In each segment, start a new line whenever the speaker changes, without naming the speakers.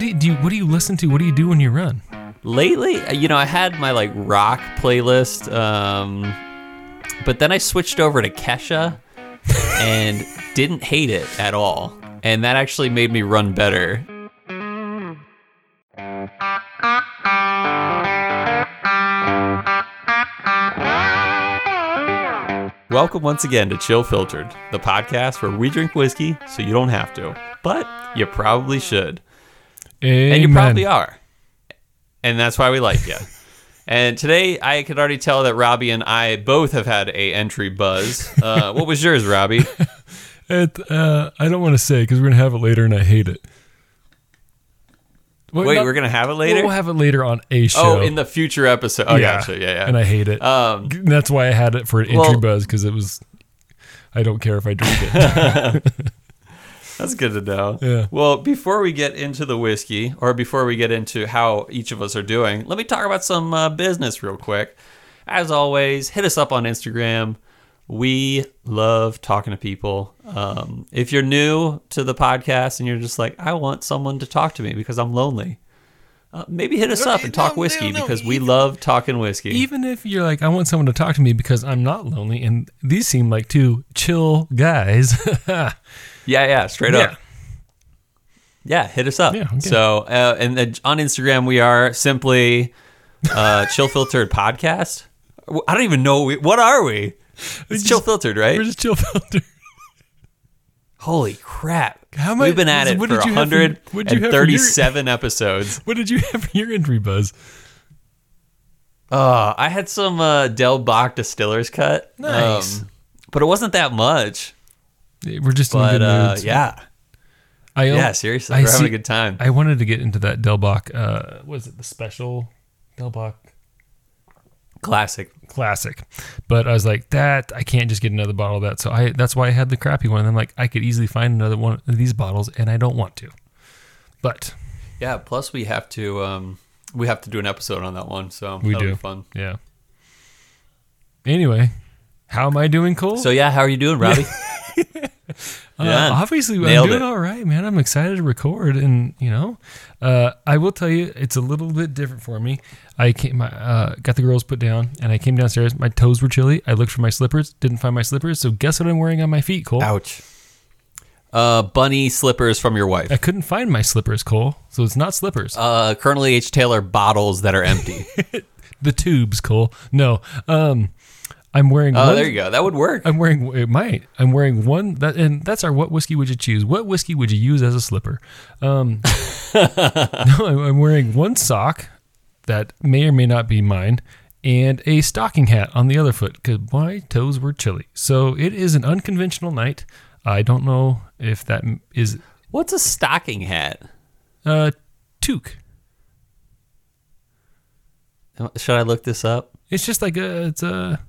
What do you do? You, what do you listen to? What do you do when you run?
Lately, uh, you know, I had my like rock playlist, um, but then I switched over to Kesha and didn't hate it at all. And that actually made me run better. Welcome once again to Chill Filtered, the podcast where we drink whiskey so you don't have to, but you probably should.
Amen.
And you probably are. And that's why we like you. and today I could already tell that Robbie and I both have had a entry buzz. Uh, what was yours, Robbie?
It, uh, I don't want to say because we're gonna have it later, and I hate it. Well,
Wait,
not-
we're gonna have it later.
We'll have it later on a show.
oh, in the future episode. Oh, gotcha. Yeah, yeah.
And I hate it.
um,
That's why I had it for an entry
well-
buzz because it was. I don't care if I drink it.
That's good to know.
Yeah.
Well, before we get into the whiskey, or before we get into how each of us are doing, let me talk about some uh, business real quick. As always, hit us up on Instagram. We love talking to people. Um, if you're new to the podcast and you're just like, I want someone to talk to me because I'm lonely, uh, maybe hit us up and talk
No, no,
whiskey
no,
because we
even-
love talking whiskey.
Even if you're like, I want someone to talk to me because I'm not lonely, and these seem like two chill guys.
Yeah, yeah, straight up. Yeah, hit us up.
Yeah, okay.
So, uh, and then on Instagram, we are simply uh, Chill Filtered Podcast. I don't even know. We, what are we? It's
just-
Chill Filtered, right?
We're just chill filter.
Holy crap.
How much, We've
been at it
what
for
did you have for your- what did you have for your-
137 episodes.
What did you have for your entry buzz?
Uh, I had some uh, Del Bac Distillers cut.
Nice.
Um, but it wasn't that much.
We're just in
But
good
uh,
moods.
yeah.
I,
Yeah, seriously.
I
We're having a good time.
I wanted to get into that Del Bac. Uh, was it the special Del Bac
Classic.
classic? But I was like, that I can't just get another bottle of that. So I that's why I had the crappy one. And I'm like, I could easily find another one of these bottles, and I don't want to. But
Yeah, plus we have to um, we have to do an episode on that one, so
We
that'll
do.
be fun.
yeah. Anyway, how am I doing, Cole?
So yeah, how are you doing, Robbie?
Uh,
Yeah.
obviously,
Nailed
I'm doing
it.
all right, man. I'm excited to record, and you know, uh, I will tell you, it's a little bit different for me. I came, my, uh, got the girls put down, and I came downstairs. My toes were chilly. I looked for my slippers, didn't find my slippers. So guess what I'm wearing on my feet, Cole?
Ouch. Uh, bunny slippers from your wife.
I couldn't find my slippers, Cole. So it's not slippers.
Uh, Colonel H. Taylor bottles that are empty.
the tubes, Cole. No, um, I'm wearing.
oh,
one-
there you go. That would work.
I'm wearing it might. I'm wearing one that and that's our what whiskey would you choose? What whiskey would you use as a slipper? Um No, I'm wearing one sock that may or may not be mine and a stocking hat on the other foot cuz my toes were chilly. So it is an unconventional night. I don't know if that is.
What's a stocking hat?
uh toque.
Should I look this up?
It's just like a it's a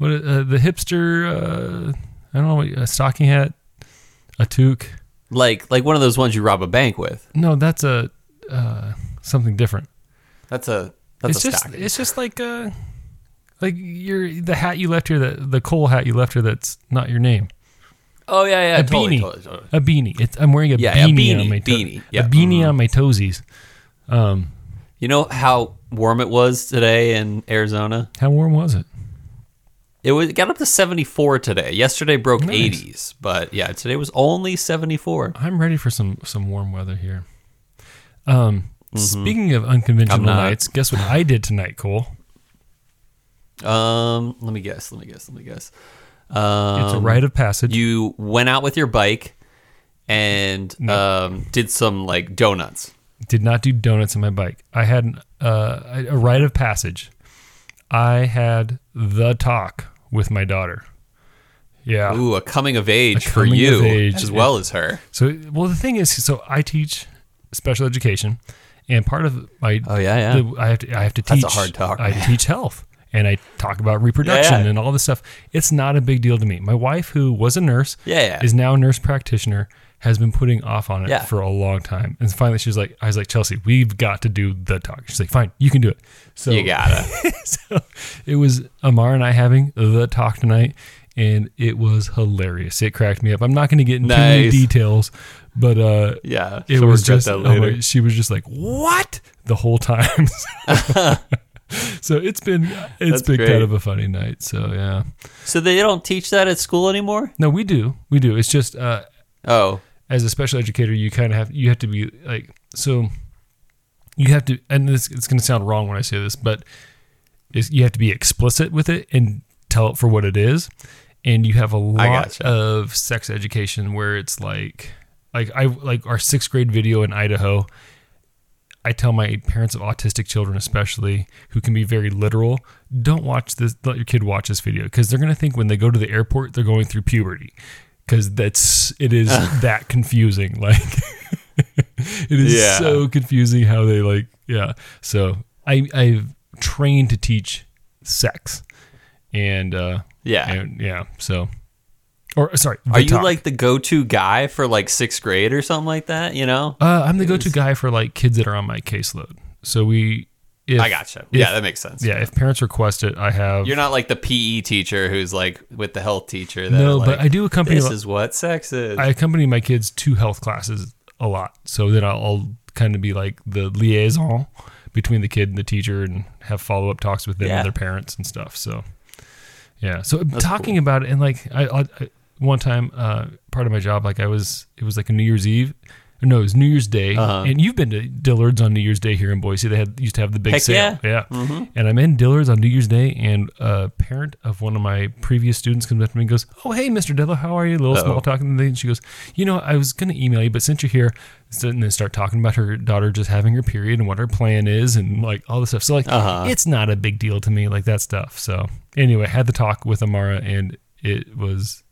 what uh, the hipster uh I don't know what a stocking hat, a toque.
Like like one of those ones you rob a bank with.
No, that's a uh, something different.
That's a that's
it's
a
just
stocking.
it's just like uh like your the hat you left here that the coal hat you left here that's not your name.
oh yeah, yeah,
a
totally,
beanie.
totally, totally.
A beanie. It's I'm wearing a
Yeah, a
beanie,
beanie,
on my to-
beanie, yeah.
A beanie
Mhm.
on my toesies. Um,
You know how warm it was today in Arizona?
how warm was it?
It was it got up to 74 today. Yesterday broke
Nice.
80s, but yeah, today was only 74.
I'm ready for some some warm weather here. Um, speaking of
Mm-hmm.
Unconventional nights, guess what I did tonight, Cole?
Um, let me guess. Let me guess. Let me guess. Um,
It's a rite of passage.
You went out with your bike and um, did some like donuts.
did not do donuts on my bike. I had uh, a rite of passage. I had the talk with my daughter. Yeah.
Ooh, a coming of age for you
age.
as well as her.
So, well, the thing is, so I teach special education, and part of my
Oh, yeah, yeah.
the, I have to I have to teach.
That's a hard talk,
I
man.
teach health, and I talk about reproduction
Yeah, yeah.
and all this stuff. It's not a big deal to me. My wife, who was a nurse,
Yeah, yeah.
is now a nurse practitioner. Has been putting off on it
Yeah.
for a long time, and finally she was like, "I was like Chelsea, we've got to do the talk." She's like, "Fine, you can do it." So
You gotta.
so it was Amar and I having the talk tonight, and it was hilarious. It cracked me up. I'm not going to get into
Nice.
details, but uh,
Yeah,
it
so
was just
that
oh she was just like what the whole time. so it's been it's
That's
been
great.
kind of a funny night. So yeah,
So they don't teach that at school anymore.
no, we do, we do. It's just uh,
Oh,
as a special educator, you kind of have you have to be like so. You have to, and this it's going to sound wrong when I say this, but you have to be explicit with it and tell it for what it is. And you have a lot
gotcha.
of sex education where it's like, like I like our sixth grade video in Idaho. I tell my parents of autistic children, especially who can be very literal, don't watch this. Let your kid watch this video because they're going to think when they go to the airport they're going through puberty because that's it is that confusing. Like it is
Yeah.
so confusing how they like yeah. So I I've trained to teach sex and uh
yeah.
and yeah so or sorry
Are you
talk.
like the go-to guy for like sixth grade or something like that? You know,
uh, I'm the go-to guy for like kids that are on my caseload. So we if,
I gotcha.
if-
yeah, that makes sense.
yeah if parents request it I have
You're not like the PE teacher who's like with the health teacher. That
no
are
but I do accompany
This is what sex is.
I accompany my kids to health classes a lot. So then I'll, I'll kind of be like the liaison between the kid and the teacher and have follow up talks with them
Yeah.
and their parents and stuff. So yeah. So talking about it and like I, I, I one time uh, part of my job like I was it was like a New Year's Eve. No, it was New Year's Day,
Uh-huh.
and you've been to Dillard's on New Year's Day here in Boise. They had used to have the big
Heck
sale,
yeah. Mm-hmm.
And I'm in Dillard's on New Year's Day, and a parent of one of my previous students comes up to me and goes, "Oh, hey, Mr. Diller, how are you?" A little
Uh-oh.
small talking thing. And she goes, "You know, I was going to email you, but since you're here," and then start talking about her daughter just having her period and what her plan is and like all this stuff. So like,
Uh-huh.
it's not a big deal to me, like that stuff. So anyway, I had the talk with Amara, and it was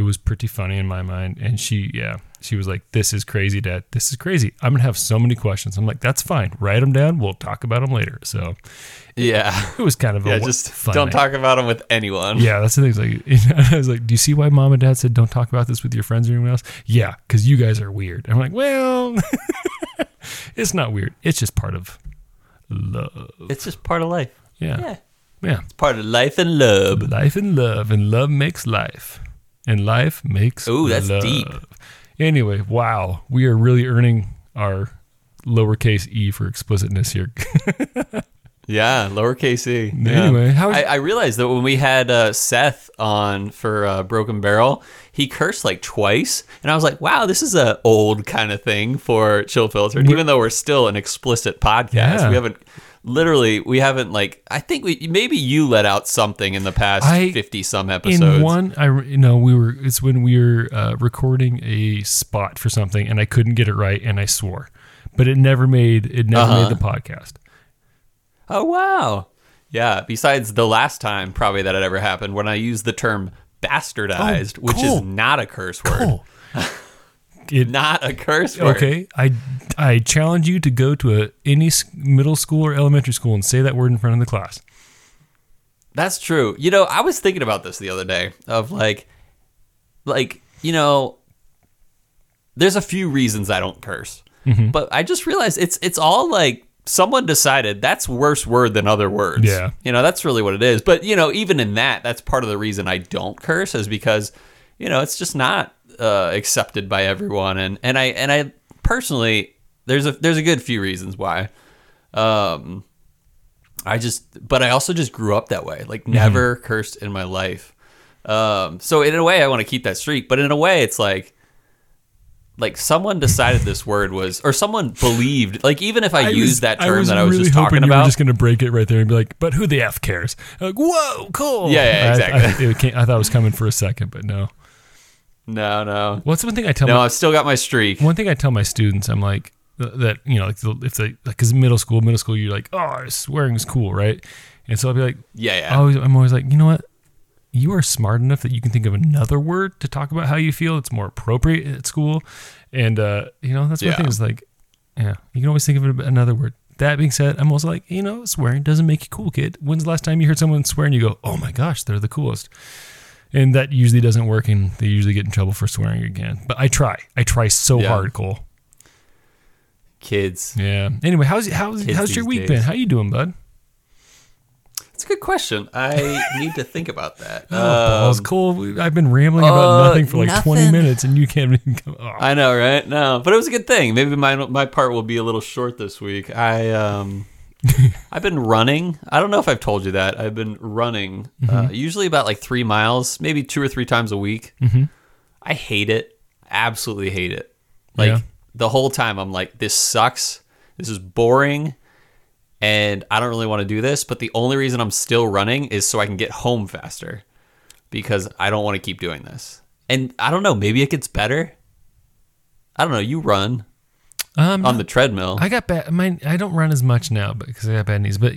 it was pretty funny in my mind. And she, yeah, she was like, "This is crazy, Dad. This is crazy. I'm gonna have so many questions." I'm like, "That's fine. Write them down. We'll talk about them later." So
yeah.
it was kind of
Yeah,
a
just
fun
don't
night.
talk about them with anyone.
Yeah, that's the thing. It's like I was like, "Do you see why Mom and Dad said don't talk about this with your friends or anyone else?" Yeah, because you guys are weird. I'm like, well, it's not weird. It's just part of love.
It's just part of life.
Yeah,
Yeah.
yeah.
It's part of life and love.
Life and love, and love makes life, and life makes.
Ooh, that's
love.
deep.
Anyway, wow, we are really earning our lowercase e for explicitness here.
Yeah, lowercase e.
Anyway,
yeah.
how-
I, I realized that when we had uh, Seth on for uh, Broken Barrel, he cursed like twice, and I was like, "Wow, this is a old kind of thing for Chill Filtered." Even though we're still an explicit podcast,
Yeah.
we haven't literally we haven't like I think we maybe you let out something in the past
I-
fifty some episodes.
In one, I you know we were. It's when we were uh, recording a spot for something, and I couldn't get it right, and I swore, but it never made it never
Uh-huh.
made the podcast.
Oh wow. Yeah, besides the last time probably that had ever happened when I used the term bastardized,
Oh,
which is not a curse word.
Cool. It,
Not a curse word.
okay, I I challenge you to go to a any middle school or elementary school and say that word in front of the class.
That's true. You know, I was thinking about this the other day of like like, you know, there's a few reasons I don't curse.
Mm-hmm.
But I just realized it's it's all like someone decided that's worse word than other words.
Yeah.
You know, that's really what it is. But, you know, even in that, that's part of the reason I don't curse is because, you know, it's just not uh, accepted by everyone and and I and I personally there's a there's a good few reasons why. Um I just, but I also just grew up that way. Like never cursed in my life. Um, so in a way, I want to keep that streak. But in a way, it's like, like someone decided this word was, or someone believed. Like even if I, used that term that I was just talking about,
just going to break it right there and be like, "But who the f cares?" I'm like, whoa, cool.
Yeah, yeah,
I-
exactly.
I, it came, I thought it was coming for a second, but no.
No, no,
What's one thing I tell
no.
my
I've still got my streak.
one thing I tell my students, I'm like that you know, like if they like, because middle school, middle school, you're like, oh, swearing is cool, right? And so I'll be like,
Yeah,
I
yeah,
always, I'm always like, you know what? You are smart enough that you can think of another word to talk about how you feel. It's more appropriate at school, and uh, you know that's one
Yeah.
thing is like, yeah, you can always think of another word. That being said, I'm also like, you know, swearing doesn't make you cool, kid. When's the last time you heard someone swear and you go, oh my gosh, they're the coolest? And that usually doesn't work, and they usually get in trouble for swearing again. But I try. I try so
Yeah.
hard, Cole.
kids.
Yeah. Anyway, how's how's
Kids
how's your week
days.
been? How you doing, bud?
It's a good question. I need to think about that.
Oh, balls,
Um,
Cole. we- I've been rambling about
uh,
nothing for like 20 minutes, and you can't even come. Oh.
I know, right? No, but it was a good thing. Maybe my my part will be a little short this week. I um, I've been running. I don't know if I've told you that. I've been running, uh, usually about like three miles, maybe two or three times a week.
Mm-hmm.
I hate it. Absolutely hate it. Like
Yeah.
the whole time, I'm like, this sucks. This is boring. And I don't really want to do this, but the only reason I'm still running is so I can get home faster because I don't want to keep doing this. And I don't know, maybe it gets better. I don't know. You run
Um,
on the treadmill,
I got bad. My, I don't run as much now because I got bad knees, but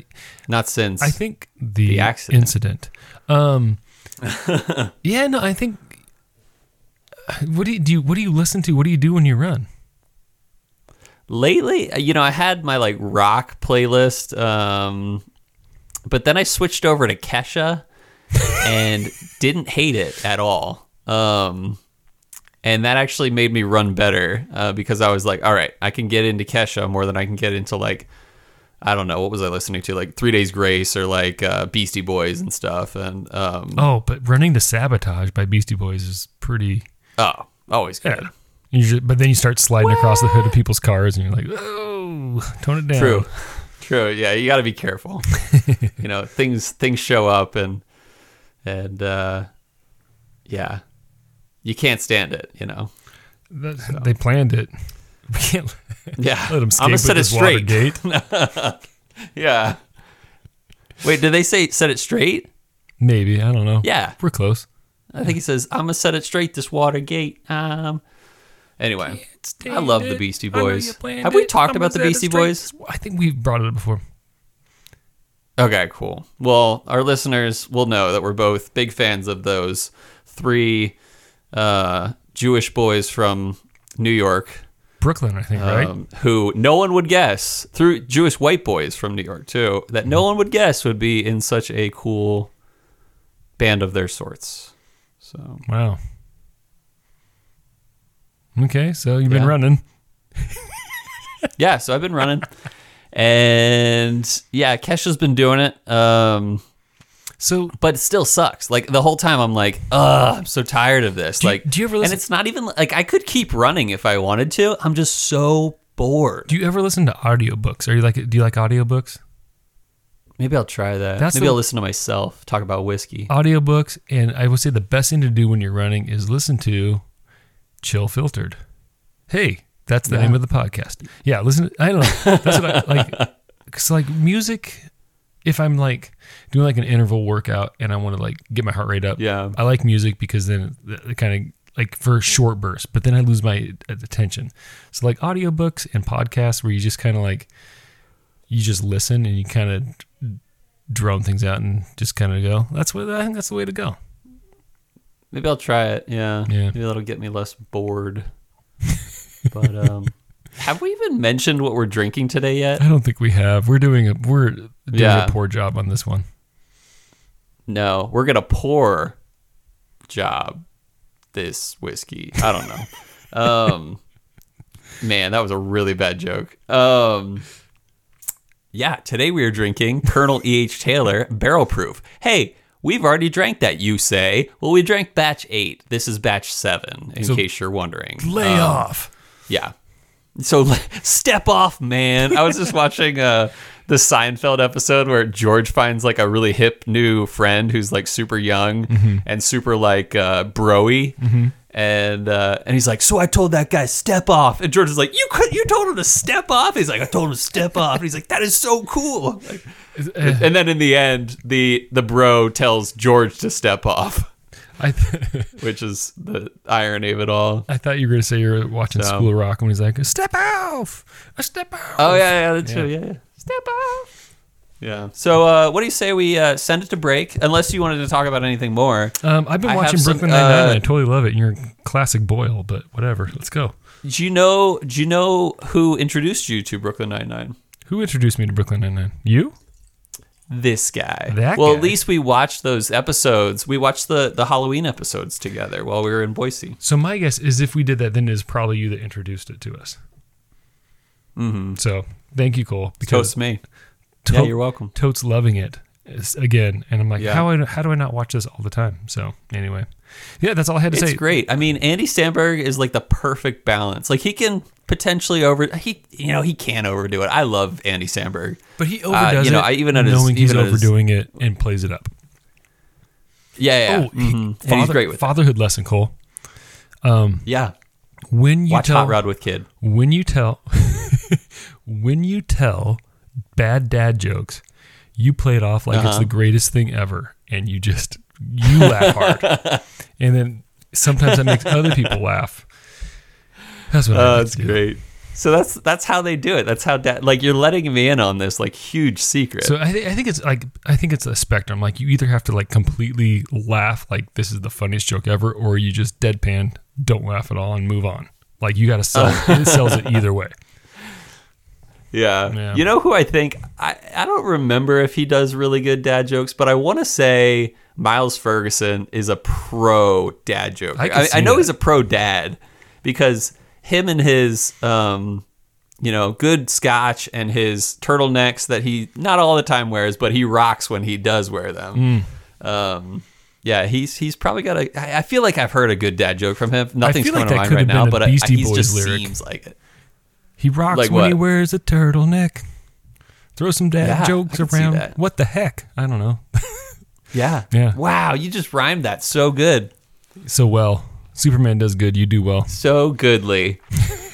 not since.
I think the,
The accident.
incident. Um, yeah, no, I think. What do you do? You, what do you listen to? What do you do when you run?
lately, uh, you know, I had my like rock playlist, um, but then I switched over to Kesha and didn't hate it at all. Um, and that actually made me run better uh, because I was like, all right, I can get into Kesha more than I can get into like, I don't know, what was I listening to? Like Three Days Grace or like uh, Beastie Boys and stuff. And um,
Oh, but running the sabotage by Beastie Boys is pretty.
oh, always good.
Yeah. You just, but then you start sliding across the hood of people's cars, and you're like, "Oh, tone it down."
True. True. Yeah, you got to be careful. you know, things things show up and and uh yeah. You can't stand it, you know.
That- They planned it. We can't
Yeah.
let them
I'm gonna set it straight.
Watergate.
Yeah. Wait, did they say set it straight?
Maybe I don't know.
Yeah.
we're close.
I think he says, I'm gonna set it straight this Watergate. Um anyway. I love the Beastie Boys. Have we talked about the Beastie Boys?
I think we've brought it up before.
Okay, cool. Well, our listeners will know that we're both big fans of those three uh, Jewish boys from New York,
Brooklyn, I think, right?
um, who no one would guess through Jewish white boys from New York too, that no one would guess would be in such a cool band of their sorts. So
Wow. Okay, so you've been running.
yeah, so I've been running, and yeah, Kesha's been doing it. Um,
So
but it still sucks. Like the whole time, I'm like, ugh, I'm so tired of this.
Do
like,
do you ever Listen- And
it's not even like I could keep running if I wanted to. I'm just so bored.
do you ever listen to audiobooks? Are you like do you like audiobooks?
Maybe I'll try that.
That's
Maybe
the-
I'll listen to myself talk about whiskey.
Audiobooks and I would say the best thing to do when you're running is listen to Chill Filtered. Hey, that's the
Yeah.
name of the podcast. Yeah, listen I don't know. That's what I like cuz like music if I'm like doing like an interval workout and I want to like get my heart rate up.
Yeah.
I like music because then it, kind of like for short bursts, but then I lose my attention. So like audiobooks and podcasts where you just kind of like you just listen and you kind of drone things out and just kind of go. That's what I think that's the way to go.
Maybe I'll try it. Yeah.
Yeah.
Maybe that'll get me less bored. but um, have we even mentioned what we're drinking today yet?
I don't think we have. We're doing a we're doing
Yeah.
a poor job on this one.
No, we're gonna pour job this whiskey. I don't know. um, man, that was a really bad joke. Um, yeah, today we are drinking Colonel E. H. Taylor Barrel Proof. Hey, we've already drank that. You say? Well, we drank batch eight. This is batch seven, in
So-
case you're wondering.
Lay
Um,
off.
yeah. So step off, man. I was just watching uh, the Seinfeld episode where George finds like a really hip new friend who's like super young and super like uh, broy. And uh, and he's like, so I told that guy step off, and George is like, you could you told him to step off. He's like, I told him to step off. And he's like, that is so cool. Like, and then in the end, the the bro tells George to step off,
th-
which is the irony of it all.
I thought you were going to say you were watching
So-
School of Rock when he's like, "Step off, a step off."
Oh yeah, yeah, that's true. Yeah, yeah. Step off. Yeah. So, uh, what do you say we uh, send it to break? Unless you wanted to talk about anything more.
Um, I've been
I
watching Brooklyn Nine Nine.
uh,
I totally love it. You're a classic Boyle, but whatever. Let's go.
Do you know? Do you know who introduced you to Brooklyn Nine Nine?
Who introduced me to Brooklyn Nine Nine? You?
This guy.
That
well,
guy.
at least we watched those episodes. We watched the the Halloween episodes together while we were in Boise.
So my guess is if we did that, then it is probably you that introduced it to us. Mm-hmm. So thank you, Cole. Because
Toast me.
To-
yeah, you're welcome.
Totes loving it. Again, and I'm like,
Yeah.
how I, how do I not watch this all the time? So anyway, yeah, that's all I had to
It's
say.
It's great. I mean, Andy Samberg is like the perfect balance. Like he can potentially over he you know he can overdo it. I love Andy Samberg.
But he overdoes
you know,
it,
I- even at his-
knowing he's
even at his-
overdoing it and plays it up.
Yeah, yeah.
Oh, he-
mhm. and
father-
he's great with
fatherhood lesson, Cole.
Yeah.
When you
Watch
tell
Hot Rod with Kid.
when you tell when you tell bad dad jokes, you play it off like it's
Uh-huh.
the greatest thing ever, and you just you laugh hard, and then sometimes that makes other people laugh. That's what I
Oh, that's great. So that's that's how they do it. That's how dad like you're letting me in on this like huge secret.
So I, th- I think it's like I think it's a spectrum. Like you either have to like completely laugh, like this is the funniest joke ever, or you just deadpan, don't laugh at all, and move on. Like you got to sell. it sells it either way.
Yeah.
Yeah.
You know who I think I, I don't remember if he does really good dad jokes, but I want to say Miles Ferguson is a pro dad joke.
I
I, I, know
that.
he's a pro dad because him and his um you know, good scotch and his turtlenecks that he not all the time wears, but he rocks when he does wear them.
Hmm.
Um yeah, he's he's probably got a. I I feel like I've heard a good dad joke from him. Nothing's
feel like
coming to mind right now, but I,
Beastie
he
Boys
just
lyric.
seems like it.
He rocks
Like
when he wears a turtleneck. Throw some dad
Yeah,
jokes around. What the heck? I don't know.
Yeah.
Yeah.
Wow, you just rhymed that so good.
so well. Superman does good. You do well.
So goodly.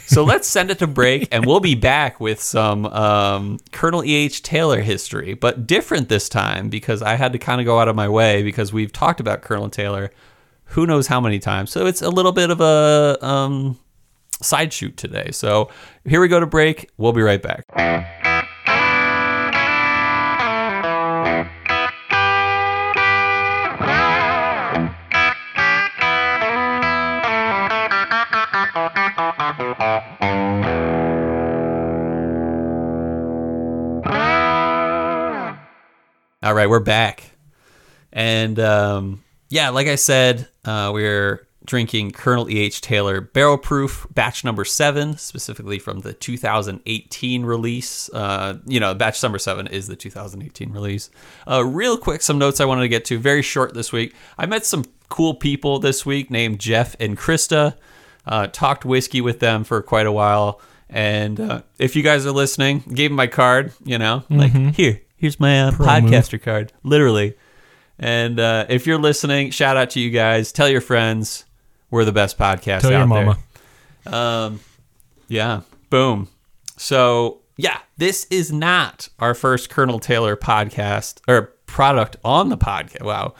so let's send it to break and we'll be back with some um, Colonel E.H. Taylor history, but different this time because I had to kind of go out of my way because we've talked about Colonel Taylor who knows how many times. So it's a little bit of a um, side shoot today. So here we go to break. We'll be right back. All right, we're back. And um, yeah, like I said, uh, we're drinking Colonel E.H. Taylor Barrel Proof batch number seven, specifically from the 2018 release. Uh, you know, batch number seven is the 2018 release. Uh, real quick, some notes I wanted to get to, very short this week. I met some cool people this week named Jeff and Krista. Uh, talked whiskey with them for quite a while. And uh, if you guys are listening, gave them my card, you know, like, here, here's my uh, podcaster card, literally. And uh, if you're listening, shout out to you guys. Tell your friends we're the best podcast
Tell
out
your mama.
there. Um, yeah, boom. So yeah, this is not our first Colonel Taylor podcast or product on the podcast. Wow.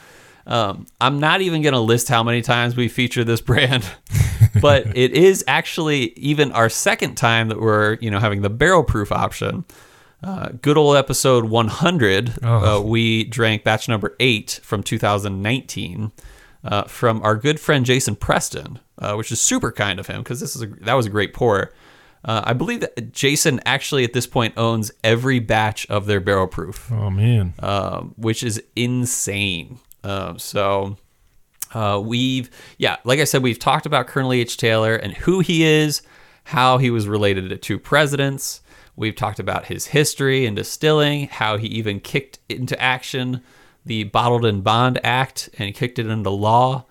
Um, I'm not even going to list how many times we feature this brand, but it is actually even our second time that we're you know having the barrel proof option. Uh, good old episode 100.
Oh.
Uh, we drank batch number eight from 2019 uh, from our good friend Jason Preston, uh, which is super kind of him because this is a, that was a great pour. Uh, I believe that Jason actually at this point owns every batch of their barrel proof
Oh man.
um, which is insane. Um, so uh, we've, yeah, like I said, we've talked about Colonel H. Taylor and who he is, how he was related to two presidents. We've talked about his history in distilling, how he even kicked into action the Bottled and Bond Act and kicked it into law.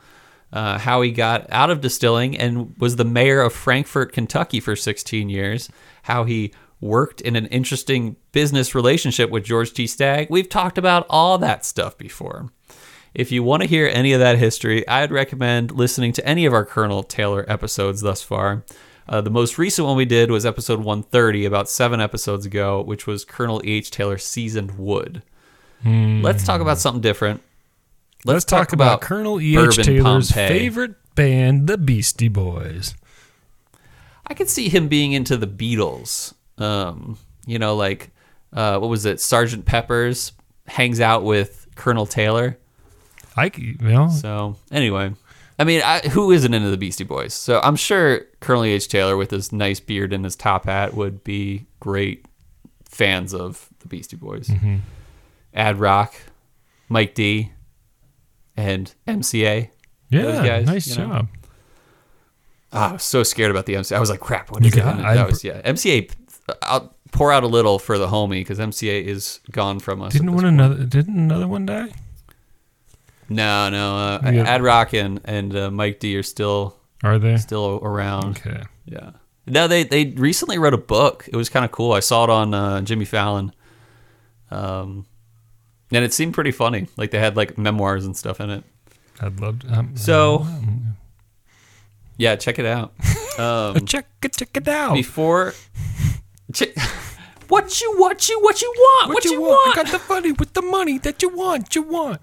Uh, how he got out of distilling and was the mayor of Frankfort, Kentucky for 16 years. How he worked in an interesting business relationship with George T. Stagg. We've talked about all that stuff before. If you want to hear any of that history, I'd recommend listening to any of our Colonel Taylor episodes thus far. Uh, the most recent one we did was episode 130, about seven episodes ago, which was Colonel H. Taylor Seasoned Wood. Let's talk about something different.
Let's, talk, about, Colonel E. H. Taylor's
Pompeii.
favorite band, the Beastie Boys.
I could see him being into the Beatles. Um, you know, like uh, what was it? Sergeant Pepper's hangs out with Colonel Taylor.
I c- well,
So anyway, I mean, I, who isn't into the Beastie Boys? So I'm sure Colonel H. Taylor with his nice beard and his top hat would be great fans of the Beastie Boys. Ad Rock, Mike D, and MCA.
yeah,
those guys,
nice
you know?
job.
Ah, I was so scared about the MCA. I was like, crap. What
You
it?
got- I-
that was yeah. MCA. I'll pour out a little for the homie because MCA is gone from us.
Didn't one
point.
another? Didn't another one die?
No, no. Uh,
Yeah.
Ad Rock and, and uh, Mike D are still
Are they?
still around.
Okay.
Yeah. No, they they recently wrote a book. It was kind of cool. I saw it on uh, Jimmy Fallon. Um, and it seemed pretty funny. Like they had like memoirs and stuff in it.
I'd love to. Um,
So, yeah, check it out. Um,
check it, check it out.
before, che- what you what you what you want? What, you, want?
I got the money with the money that you want. You want.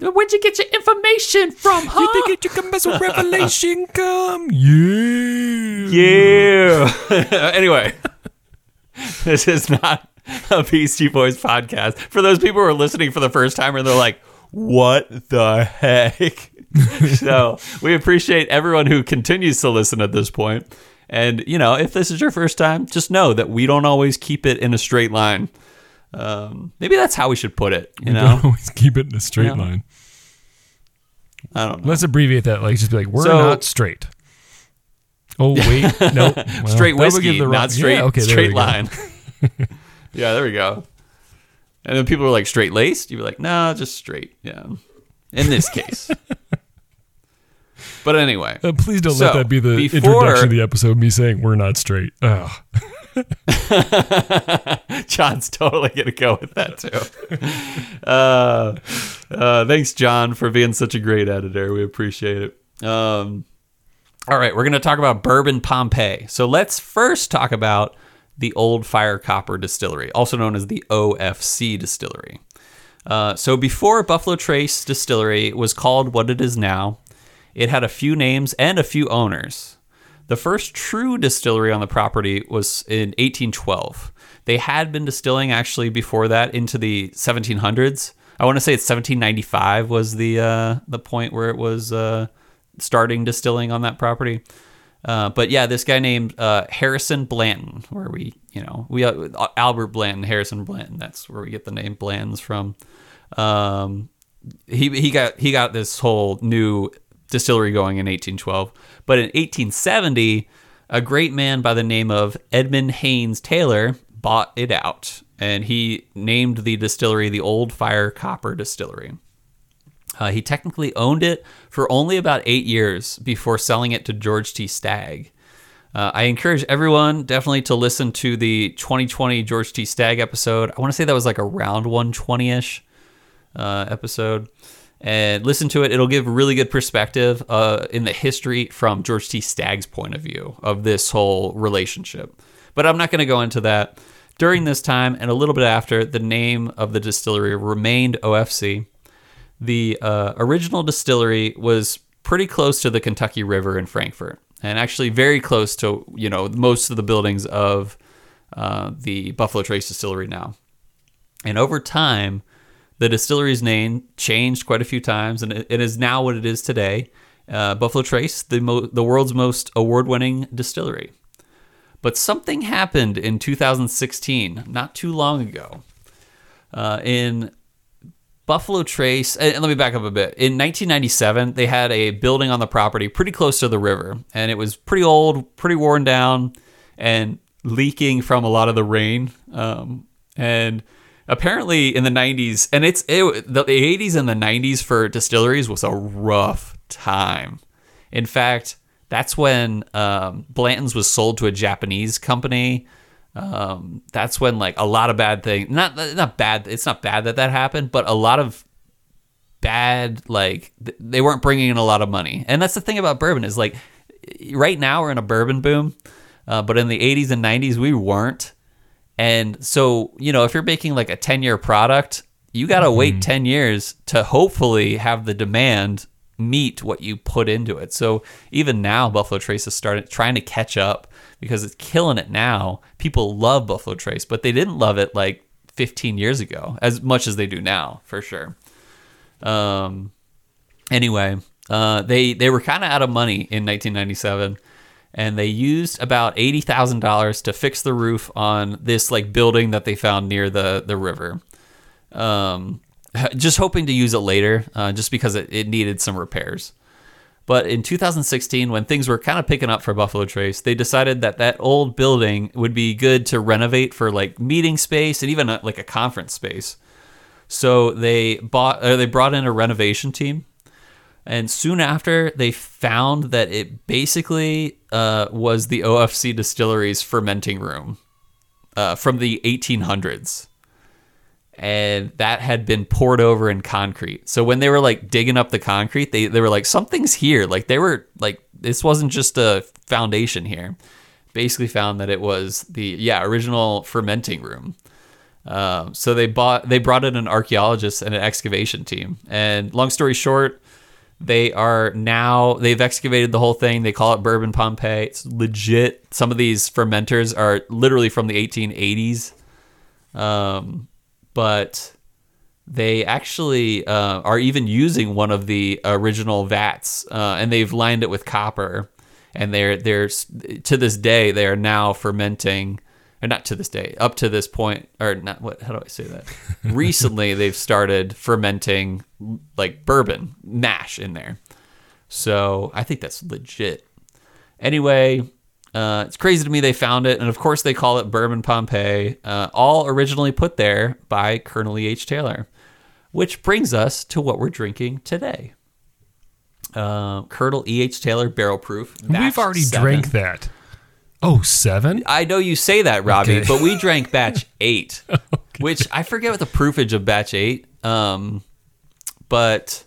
Where'd you get your information from, huh?
You think you can mess with Revelation? Come, yeah.
Yeah. anyway, this is not a Beastie Boys podcast. For those people who are listening for the first time and they're like, what the heck? so we appreciate everyone who continues to listen at this point. And, you know, if this is your first time, just know that we don't always keep it in a straight line. Um, maybe that's how we should put it, you
You
know?
don't always keep it in a straight line.
I don't know.
Let's abbreviate that. Like, just be like, we're
So-
not straight. Oh wait, no. Well,
straight whiskey,
the wrong-
not straight
Yeah, okay,
straight line. Yeah, there we go. And then people are like straight laced. You'd be like, no, just straight. Yeah. In this case. but anyway,
Uh, please don't
So,
let that be the
before-
introduction of the episode. Me saying we're not straight. Ugh.
John's totally gonna go with that too. uh, uh, thanks, John, for being such a great editor. We appreciate it. Um, all right, we're gonna talk about bourbon Pompeii. So let's first talk about the Old Fire Copper Distillery, also known as the OFC Distillery. Uh, so before Buffalo Trace Distillery was called what it is now, it had a few names and a few owners. The first true distillery on the property was in 1812. They had been distilling actually before that into the 1700s. I want to say it's 1795 was the uh, the point where it was uh, starting distilling on that property. Uh, but yeah, this guy named uh, Harrison Blanton, where we, you know, we uh, Albert Blanton, Harrison Blanton. That's where we get the name Blantons from. Um, he he got he got this whole new distillery going in 1812. But in 1870, a great man by the name of Edmund Haynes Taylor bought it out, and he named the distillery the Old Fire Copper Distillery. Uh, he technically owned it for only about eight years before selling it to George T. Stagg. Uh, I encourage everyone definitely to listen to the 2020 George T. Stagg episode. I want to say that was like around 120 ish uh, episode. And listen to it. It'll give really good perspective uh, in the history from George T. Stagg's point of view of this whole relationship. But I'm not going to go into that. During this time and a little bit after, the name of the distillery remained OFC. The uh, original distillery was pretty close to the Kentucky River in Frankfort, and actually very close to you know most of the buildings of uh, the Buffalo Trace Distillery now. And over time, the distillery's name changed quite a few times, and it, it is now what it is today. Uh, Buffalo Trace, the mo- the world's most award-winning distillery. But something happened in 2016, not too long ago. Uh, in Buffalo Trace, and let me back up a bit. In 1997, they had a building on the property pretty close to the river, and it was pretty old, pretty worn down, and leaking from a lot of the rain. Um, and apparently, in the 90s, and it's it, the 80s and the 90s for distilleries was a rough time. In fact, that's when um, Blanton's was sold to a Japanese company. Um, that's when like a lot of bad things not not bad it's not bad that that happened but a lot of bad like th- they weren't bringing in a lot of money. And that's the thing about bourbon is like right now we're in a bourbon boom uh, but in the 80s and 90s we weren't. And so you know if you're making like a 10 year product you got to wait 10 years to hopefully have the demand meet what you put into it. So even now buffalo trace is starting trying to catch up because it's killing it now people love buffalo trace but they didn't love it like 15 years ago as much as they do now for sure um, anyway, uh, they they were kind of out of money in 1997, and they used about eighty thousand dollars to fix the roof on this like building that they found near the the river. Um, just hoping to use it later, uh, just because it, it needed some repairs. But in 2016, when things were kind of picking up for Buffalo Trace, they decided that that old building would be good to renovate for like meeting space and even uh like a conference space. So they bought, or they brought in a renovation team, and soon after they found that it basically uh, was the OFC Distillery's fermenting room uh, from the 1800s and that had been poured over in concrete. So when they were like digging up the concrete, they, they were like, something's here. Like they were like, this wasn't just a foundation here. Basically found that it was the, yeah, original fermenting room. Um, so they bought, they brought in an archaeologist and an excavation team. And long story short, they are now, they've excavated the whole thing. They call it Bourbon Pompeii. It's legit. Some of these fermenters are literally from the 1880s. Um, but they actually uh, are even using one of the original vats, uh, and they've lined it with copper. And they're they're to this day they are now fermenting, or not to this day, up to this point, or not what? How do I say that? Recently, they've started fermenting like bourbon mash in there. So I think that's legit. Anyway, uh, it's crazy to me they found it, and of course they call it Bourbon Pompeii, uh, all originally put there by Colonel E. H. Taylor. Which brings us to what we're drinking today. Uh, Colonel E. H. Taylor Barrel Proof.
We've already
seven.
drank that. Oh, seven?
I know you say that, Robbie,
Okay.
but we drank batch eight, which I forget what the proofage of batch eight. Um, but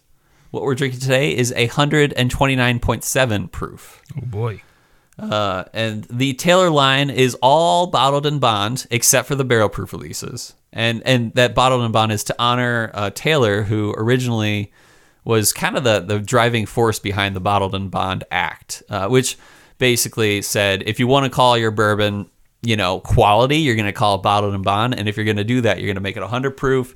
what we're drinking today is a hundred and twenty nine point seven proof.
Oh boy.
Uh, and the Taylor line is all bottled and bond except for the barrel proof releases. And and that bottled and bond is to honor uh, Taylor, who originally was kind of the, the driving force behind the Bottled and Bond Act, uh, which basically said if you want to call your bourbon, you know, quality, you're going to call it Bottled and Bond, and if you're going to do that, you're going to make it 100 proof.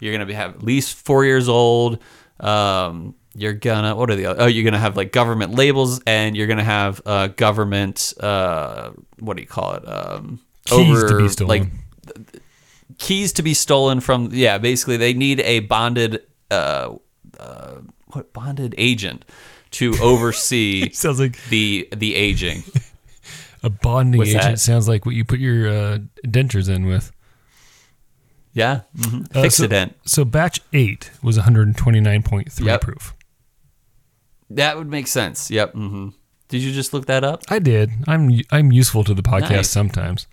You're going to have at least four years old. Um, you're gonna what are the other, oh you're gonna have like government labels and you're gonna have uh, government uh, what do you call it um,
Keys to be stolen.
like keys to be stolen from yeah basically they need a bonded uh, uh, what bonded agent to oversee
Sounds like
the the aging
a bonding
What's
agent.
that?
Sounds like what you put your uh, dentures in with.
yeah mm-hmm.
Uh,
Fixodent.
So, so batch eight was 129.3
Yep.
proof.
That would make sense yep hmm did you just look that up
I did. I'm I'm useful to the podcast
Nice.
sometimes.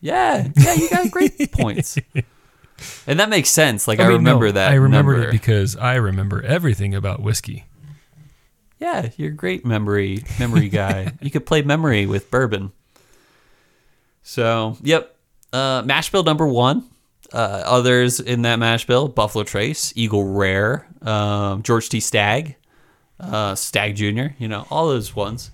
yeah yeah you got great points and that makes sense like i,
mean, no,
remember that
I remembered
number.
it because I remember everything about whiskey.
Yeah, you're a great memory memory guy. you could play memory with bourbon. So, yep. Uh, mash bill number one. Uh, others in that mash bill: Buffalo Trace, Eagle Rare, um, George T. Stagg, uh, Stagg Jr. You know all those ones.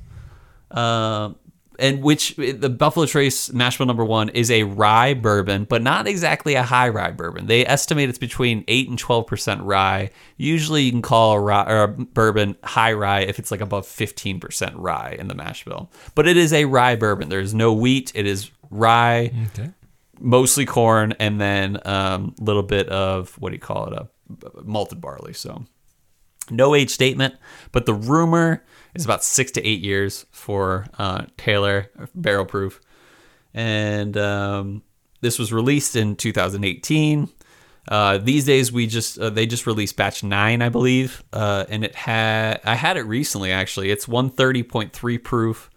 Um, and which the Buffalo Trace mash bill number one is a rye bourbon, but not exactly a high rye bourbon. They estimate it's between eight and twelve percent rye. Usually, you can call a, rye, or a bourbon high rye if it's like above fifteen percent rye in the mash bill. But it is a rye bourbon. There's no wheat. It is rye,
Okay.
mostly corn, and then a um, little bit of what do you call it? A malted barley. So no age statement, but the rumor is about six to eight years for uh, Taylor barrel proof, and um, this was released in 2018. Uh, these days, we just uh, they just released batch nine, I believe, uh, and it had I had it recently actually. It's 130.3 proof.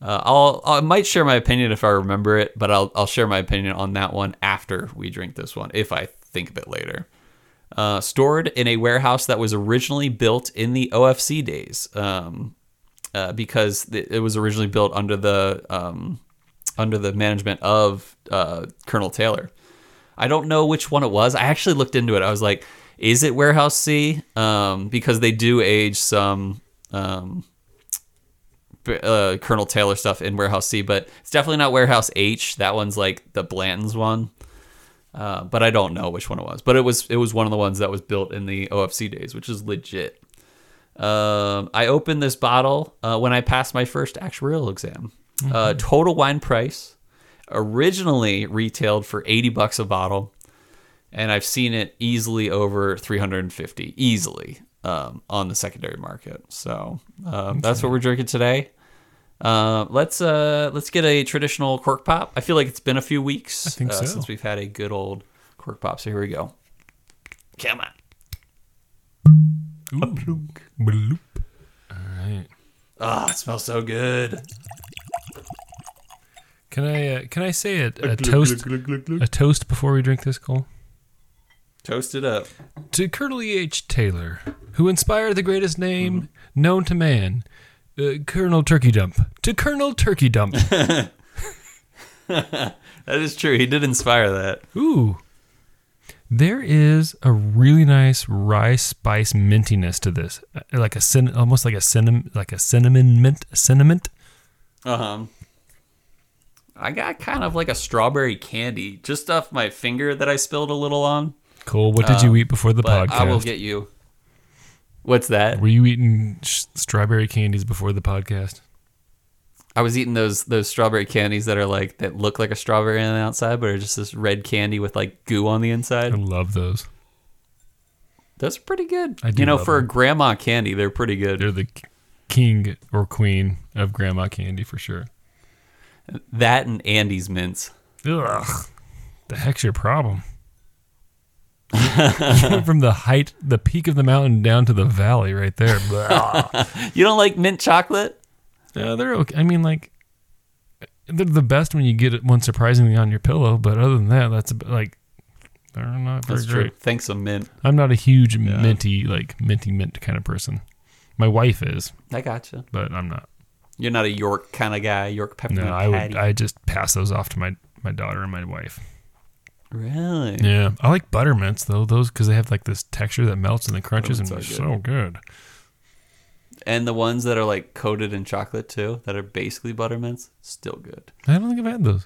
Uh, I'll I might share my opinion if I remember it, but I'll I'll share my opinion on that one after we drink this one if I think of it later uh, stored in a warehouse that was originally built in the OFC days, um, uh, because it was originally built under the um, under the management of uh, Colonel Taylor. I don't know which one it was. I actually looked into it. I was like, is it Warehouse C? Um, because they do age some um, uh, Colonel Taylor stuff in Warehouse C, but it's definitely not Warehouse H. That one's like the Blanton's one. Uh, but I don't know which one it was. But it was it was one of the ones that was built in the OFC days, which is legit. Um, I opened this bottle uh, when I passed my first actuarial exam. Uh, total wine price originally retailed for eighty bucks a bottle, and I've seen it easily over three hundred and fifty, easily. um, on the secondary market. So um, that's what we're drinking today. Uh, let's uh, let's get a traditional cork pop. I feel like it's been a few weeks
I think
uh,
so.
since we've had a good old cork pop. So here we go. Come on.
Ooh. Bloop. All right.
Ah, it smells so good.
Can I uh, can I say a, a toast a toast before we drink this, Cole?
Toast it up.
To Colonel E. H. Taylor, who inspired the greatest name known to man, uh, Colonel Turkey Dump. To Colonel Turkey Dump.
That is true. He did inspire that.
Ooh. There is a really nice rye spice mintiness to this, Uh, like a cin- almost like a cinnamon, like a cinnamon mint, cinnamon.
Uh huh. I got kind of like a strawberry candy just off my finger that I spilled a little on.
Cool. what did you eat before the
But
podcast?
I will get you. What's that?
Were you eating sh- strawberry candies before the podcast?
I was eating those those strawberry candies that are like that look like a strawberry on the outside, but are just this red candy with like goo on the inside.
I love those.
Those are pretty good.
I do
you know, for
them.
a grandma candy, they're pretty good.
They're the king or queen of grandma candy for sure.
that and Andes mints.
Ugh, the heck's your problem? From the height, the peak of the mountain down to the valley, right there.
You don't like mint chocolate?
Yeah, they're okay. I mean, like, they're the best when you get it one surprisingly on your pillow. But other than that, that's like, they're not very
That's true. Thanks, some mint.
I'm not a huge minty, like minty mint kind of person. My wife is,
I gotcha.
but I'm not.
You're not a York kind of guy. York peppermint
No, I would. I just pass those off to my my daughter and my wife.
Really?
Yeah, I like buttermints though. Those because they have like this texture that melts and then crunches, oh, and they're so good.
And the ones that are like coated in chocolate too, that are basically buttermints, still good.
I don't think I've had those.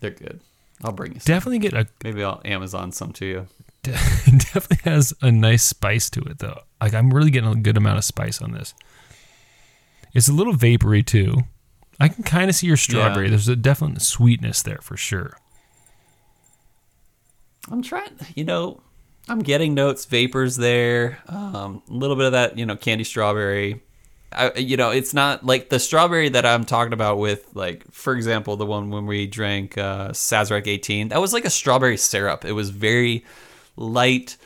They're good. I'll bring you some.
Definitely get a
Maybe I'll Amazon some to you.
definitely has a nice spice to it though. Like I'm really getting a good amount of spice on this. It's a little vapory too. I can kind of see your strawberry.
Yeah.
There's a definite sweetness there for sure.
I'm trying, you know, I'm getting notes, vapors there, um, a little bit of that, you know, candy strawberry. I, you know, it's not like the strawberry that I'm talking about with, like, for example, the one when we drank uh, Sazerac 18. That was like a strawberry syrup. It was very light,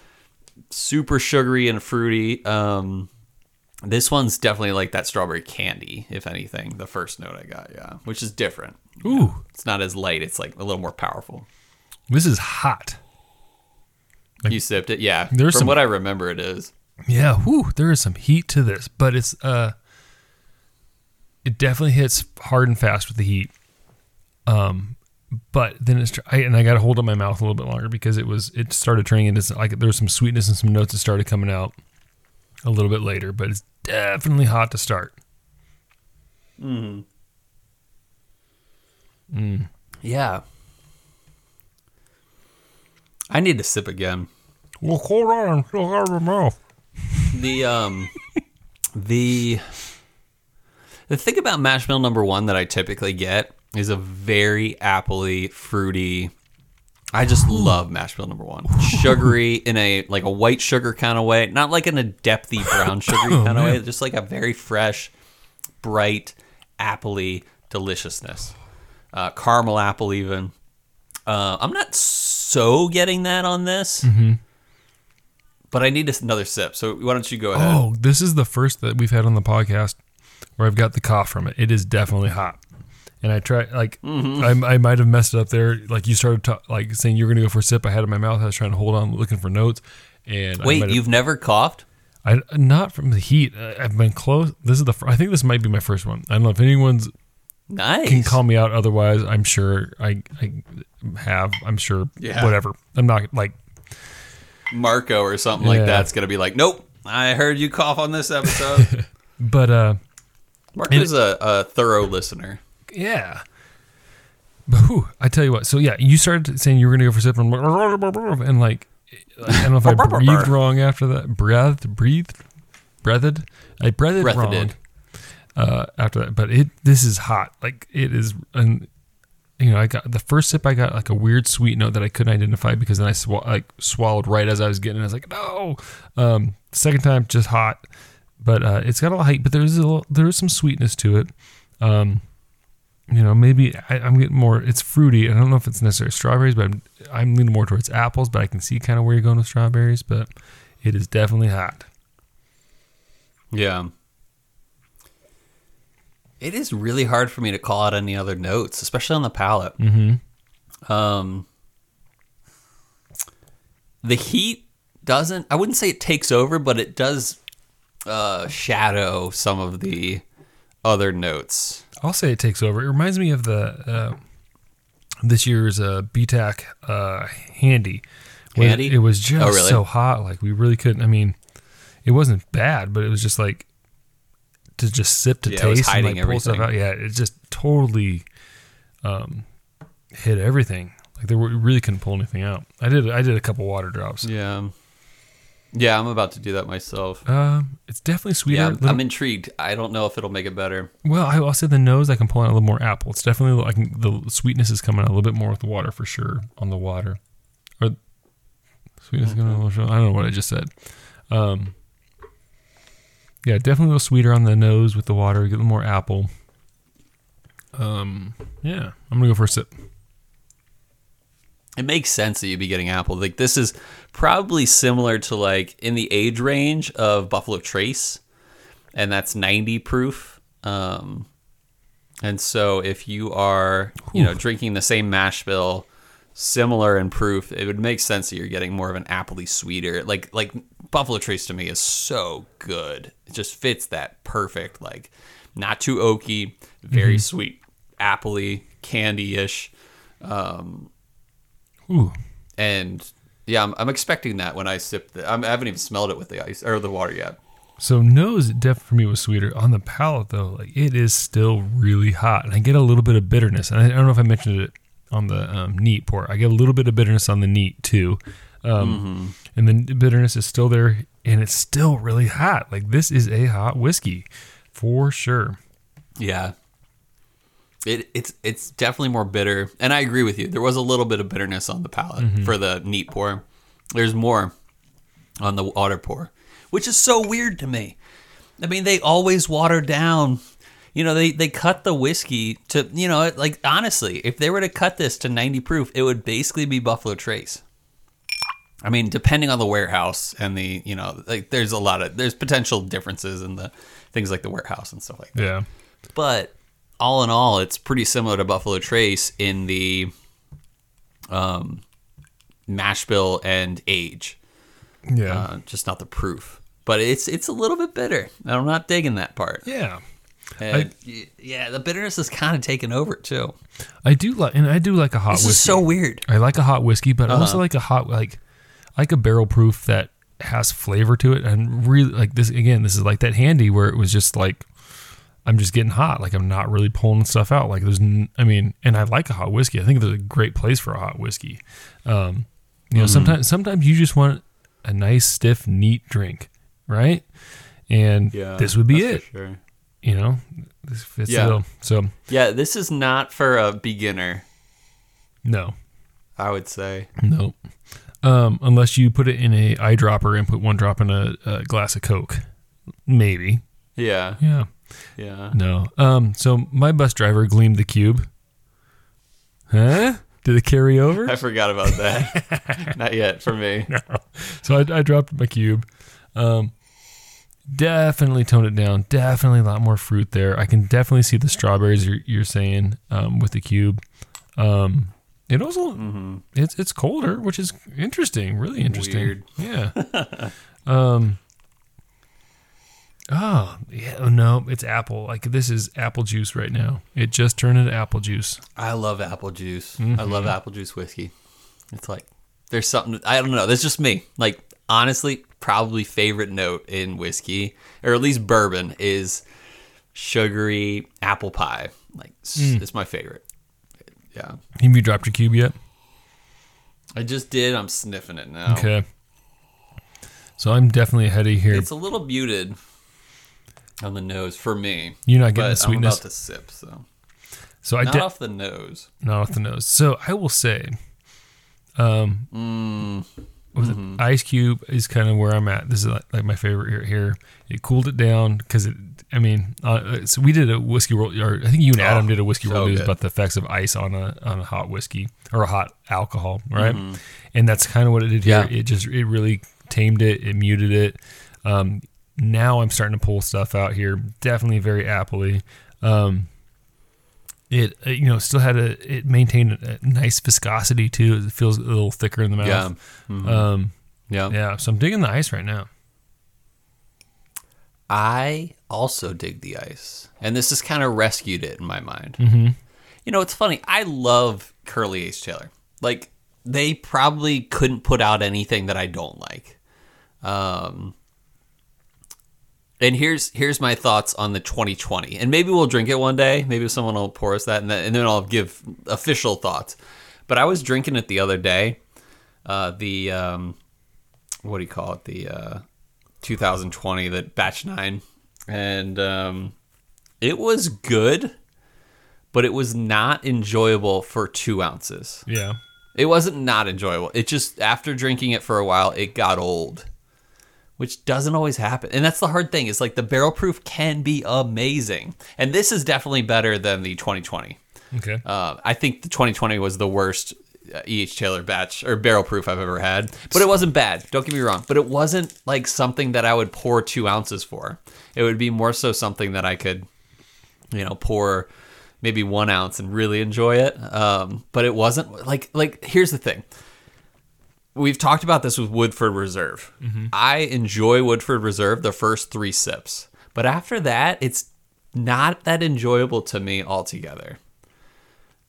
super sugary and fruity. Um, this one's definitely like that strawberry candy, if anything. The first note I got, yeah, which is different.
Ooh,
It's not as light. It's like a little more powerful.
this is hot.
You sipped it, yeah.
There's
From
some-
what I remember, it is.
Yeah, whew, there is some heat to this, but it's uh it definitely hits hard and fast with the heat. Um but then it's I, and I got to hold up my mouth a little bit longer because it was it started turning into like there was some sweetness and some notes that started coming out a little bit later, but it's definitely hot to start. Mm. Mm.
Yeah. I need to sip again.
Well, hold on, I'm still hard of mouth.
The um the the thing about mash bill number one that I typically get is a very appley, fruity. I just love mash bill number one. Sugary in a like a white sugar kind of way, not like in a depthy brown sugary kind of way. Just like a very fresh, bright, appley deliciousness. Uh, caramel apple even. Uh, I'm not so getting that on this, but I need another sip. So why don't you go ahead?
Oh, this is the first that we've had on the podcast where I've got the cough from it. It is definitely hot. And I try like
Mm-hmm.
I, I might have messed it up there. Like you started ta- like saying you're gonna go for a sip. I had it in my mouth. I was trying to hold on, looking for notes. And
Wait, you've never coughed?
I not from the heat. I've been close. This is the. I think this might be my first one. I don't know if anyone's
Nice.
can call me out. Otherwise, I'm sure I I have. I'm sure.
Yeah.
Whatever. I'm not like
Marco or something like
Yeah.
that's gonna be like, nope. I heard you cough on this episode.
But uh,
Marco's a, a thorough listener.
yeah. But whew, I tell you what. So yeah, you started saying you were gonna go for sip and, and like I don't know if I breathed wrong after that. Breathed, breathed, breathed. I breathed wrong
Breathed.
Uh, after that. But it this is hot. Like it is, and you know, I got the first sip. I got like a weird sweet note that I couldn't identify because then I sw- like swallowed right as I was getting. it. I was like, no. Um, second time, just hot, but uh, it's got a lot of height. But there's a little, there is some sweetness to it. Um, you know, maybe I, I'm getting more. It's fruity. I don't know if it's necessarily strawberries, but I'm, I'm leaning more towards apples. But I can see kind of where you're going with strawberries. But it is definitely hot.
Yeah. It is really hard for me to call out any other notes, especially on the palate.
Mm-hmm.
Um, the heat doesn't. I wouldn't say it takes over, but it does uh, shadow some of the other notes.
I'll say it takes over. It reminds me of the uh, this year's uh, BTAC uh, Handy.
Handy?
It was just
Oh, really?
so hot. Like we really couldn't. I mean, it wasn't bad, but it was just like to just sip to
Yeah,
taste and like pull stuff out. Yeah, it just totally um, hit everything. Like they were, we really couldn't pull anything out. I did. I did a couple water drops.
Yeah. Yeah, I'm about to do that myself.
Um, it's definitely sweeter.
Yeah, I'm,
Little-
I'm intrigued. I don't know if it'll make it better.
Well, I will say the nose I can pull out a little more apple. It's definitely like the sweetness is coming out a little bit more with the water for sure on the water. Or sweetness is coming out a little. I don't know what I just said. Um, yeah, definitely a little sweeter on the nose with the water. Get a little more apple. Um, yeah, I'm gonna go for a sip.
It makes sense that you'd be getting apple. Like this is probably similar to like in the age range of Buffalo Trace, and that's 90 proof. Um, and so if you are, you know, drinking the same mash bill, similar in proof, it would make sense that you're getting more of an appley sweeter. Like like Buffalo Trace to me is so good. It just fits that perfect. Like not too oaky, very sweet, appley, candy-ish. Um,
Ooh,
and yeah, I'm, I'm expecting that when I sip the. I'm, I haven't even smelled it with the ice or the water yet.
So nose definitely for me was sweeter. On the palate though, like it is still really hot, and I get a little bit of bitterness. And I, I don't know if I mentioned it on the um, neat pour. I get a little bit of bitterness on the neat too, um, and the bitterness is still there, and it's still really hot. Like this is a hot whiskey for sure.
Yeah, it it's it's definitely more bitter, and I agree with you. There was a little bit of bitterness on the palate for the neat pour. There's more on the water pour, which is so weird to me. I mean, they always water down. You know, they, they cut the whiskey to, you know, like honestly, if they were to cut this to 90 proof, it would basically be Buffalo Trace. I mean, depending on the warehouse and the, you know, like there's a lot of, there's potential differences in the things like the warehouse and stuff like that.
Yeah,
But all in all, it's pretty similar to Buffalo Trace in the um, mash bill and age,
yeah,
uh, just not the proof. But it's it's a little bit bitter. I'm not digging that part.
yeah.
And y- yeah, the bitterness is kind of taken over too.
I do like, and I do like a hot
This
whiskey.
is so weird.
I like a hot whiskey, but I also
Uh-huh.
like a hot like like a barrel proof that has flavor to it and really like this again, this is like that handy where it was just like I'm just getting hot, like I'm not really pulling stuff out. Like there's n- I mean, and I like a hot whiskey. I think there's a great place for a hot whiskey. Um, you know,
Mm-hmm.
sometimes sometimes you just want a nice stiff neat drink, right? And yeah, this would be it.
sure.
You know, this fits
Yeah.
So
Yeah, this is not for a beginner.
no,
I would say.
Nope. Um, unless you put it in a eyedropper and put one drop in a, a glass of Coke, maybe.
Yeah,
Yeah.
yeah.
No. Um. So my bus driver gleamed the cube. Huh? Did it carry over?
I forgot about that. not yet for me. No.
So I, I dropped my cube. Um. Definitely toned it down. Definitely a lot more fruit there. I can definitely see the strawberries you're, you're saying um, with the cube. Um, it also it's it's colder, which is interesting. Really interesting.
Weird.
Yeah. um. Oh yeah. Oh, no, it's apple. Like this is apple juice right now. It just turned into apple juice.
I love apple juice. I
Mm-hmm.
love apple juice whiskey. It's like there's something I don't know. That's just me. Like honestly, probably favorite note in whiskey or at least bourbon is sugary apple pie. Like
Mm.
it's my favorite. Yeah,
Have you dropped your cube yet?
I just did. I'm sniffing it now.
Okay. So I'm definitely ahead of here.
It's a little muted on the nose for me.
You're not getting
but
the
I'm about to sip. So
So I
Not
did
off the nose.
not off the nose. So I will say, um,
Mm,
was it Ice Cube is kind of where I'm at. This is like, like my favorite here. here. It cooled it down because it. I mean, uh, so we did a whiskey world. Or I think you and Adam
Oh,
did a whiskey
so
world news about the effects of ice on a on a hot whiskey or a hot alcohol, right?
Mm-hmm.
And that's kind of what it did here.
Yeah.
It just it really tamed it. It muted it. Um, now I'm starting to pull stuff out here. Definitely very appley. Um, it uh, you know still had a it maintained a, nice viscosity too. It feels a little thicker in the mouth.
yeah. Mhm.
Um,
yeah.
yeah, so I'm digging the ice right now.
I also dig the ice, and this has kind of rescued it in my mind.
Mm-hmm.
You know, it's funny. I love Colonel E.H. Taylor. Like they probably couldn't put out anything that I don't like. Um, and here's here's my thoughts on the 2020, and maybe we'll drink it one day. Maybe someone will pour us that, and then, and then I'll give official thoughts. But I was drinking it the other day. Uh, the um, what do you call it? The uh, 2020, that batch nine, and um, it was good, but it was not enjoyable for two ounces.
Yeah.
It wasn't not enjoyable. It just after drinking it for a while, it got old, which doesn't always happen. And that's the hard thing. Is like the barrel proof can be amazing, and this is definitely better than the 2020.
Okay.
Uh, I think the 2020 was the worst E.H. Taylor batch or barrel proof I've ever had, but it wasn't bad. Don't get me wrong, but it wasn't like something that I would pour two ounces for. It would be more so something that I could, you know, pour maybe one ounce and really enjoy it. Um, but it wasn't like like. Here's the thing. We've talked about this with Woodford Reserve. I enjoy Woodford Reserve the first three sips, but after that, it's not that enjoyable to me altogether.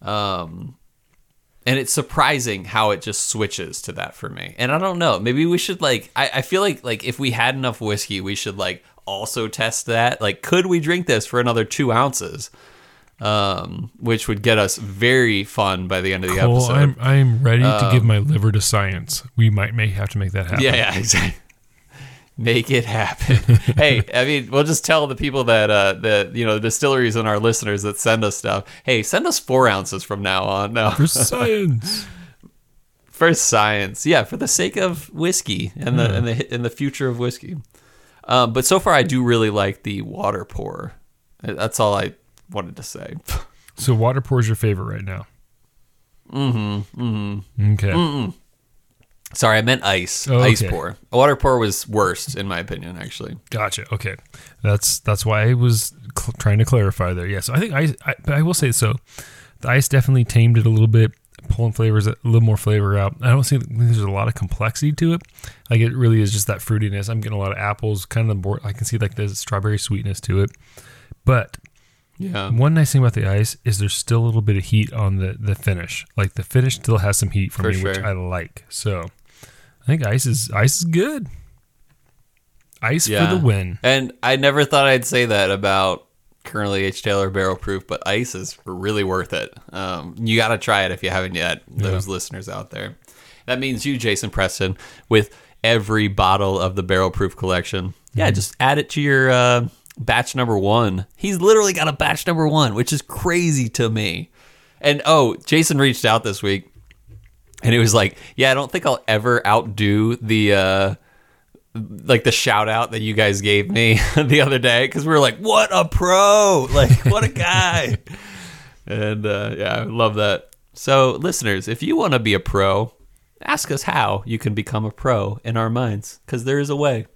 Um, and it's surprising how it just switches to that for me. And I don't know, maybe we should like. I, I feel like like if we had enough whiskey, we should like also test that. Like, could we drink this for another two ounces? Um, which would get us very fun by the end of the
Cole,
episode.
I'm I'm ready to give my liver to science. We might may have to make that happen.
Yeah, yeah, exactly. Make it happen. hey, I mean, we'll just tell the people that uh the you know the distilleries and our listeners that send us stuff. Hey, send us four ounces from now on. No,
For science.
for science, yeah, for the sake of whiskey and the and the and the future of whiskey. Um, but so far, I do really like the water pour. That's all I wanted to say.
so water pour is your favorite right now. Mm-hmm. Mm-hmm. Okay.
Sorry, I meant ice.
Oh,
Ice pour. A water pour was worst in my opinion, actually.
Gotcha. Okay. That's that's why I was cl- trying to clarify there. Yes, I think ice. I, but I will say so. The ice definitely tamed it a little bit, pulling flavors a little more flavor out. I don't see there's a lot of complexity to it. Like it really is just that fruitiness. I'm getting a lot of apples, kind of the board. I can see like the strawberry sweetness to it. But
Yeah.
one nice thing about the ice is there's still a little bit of heat on the the finish. Like the finish still has some heat for,
For
me, which. I like. So I think ice is ice is good. Ice
Yeah.
for the win.
And I never thought I'd say that about Colonel E.H. Taylor Barrel Proof, but ice is really worth it. Um, you got to try it if you haven't yet, those listeners out there. That means you, Jason Preston, with every bottle of the Barrel Proof collection. Yeah, just add it to your uh, batch number one. He's literally got a batch number one, which is crazy to me. And oh, Jason reached out this week and it was like, yeah, I don't think I'll ever outdo the uh like the shout out that you guys gave me the other day because we were like, what a pro! Like, what a guy! and uh, yeah, I love that. So, listeners, if you want to be a pro, ask us how you can become a pro in our minds because there is a way.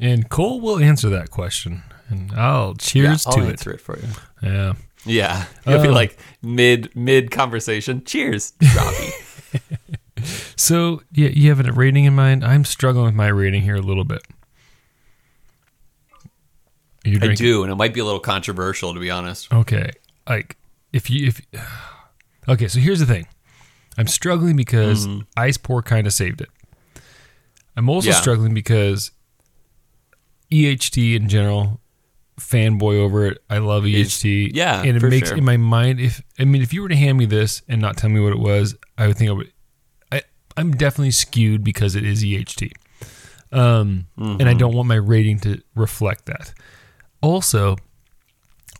And Cole will answer that question. And I'll cheers
yeah, I'll
to it.
answer it for you.
Yeah.
Yeah, you'll be
Um,
like mid mid conversation. Cheers, Robbie.
So yeah, you have a rating in mind. I'm struggling with my rating here a little bit. You
I do, and it might be a little controversial to be honest.
Okay. Like if you if Okay, so here's the thing. I'm struggling because ice pour kind of saved it. I'm also
Yeah.
struggling because EHT in general fanboy over it. I love EHT.
yeah,
and it makes
sure.
in my mind if I mean if you were to hand me this and not tell me what it was, I would think I would. I I'm definitely skewed because it is EHT, um, and
Mm-hmm.
I don't want my rating to reflect that. Also,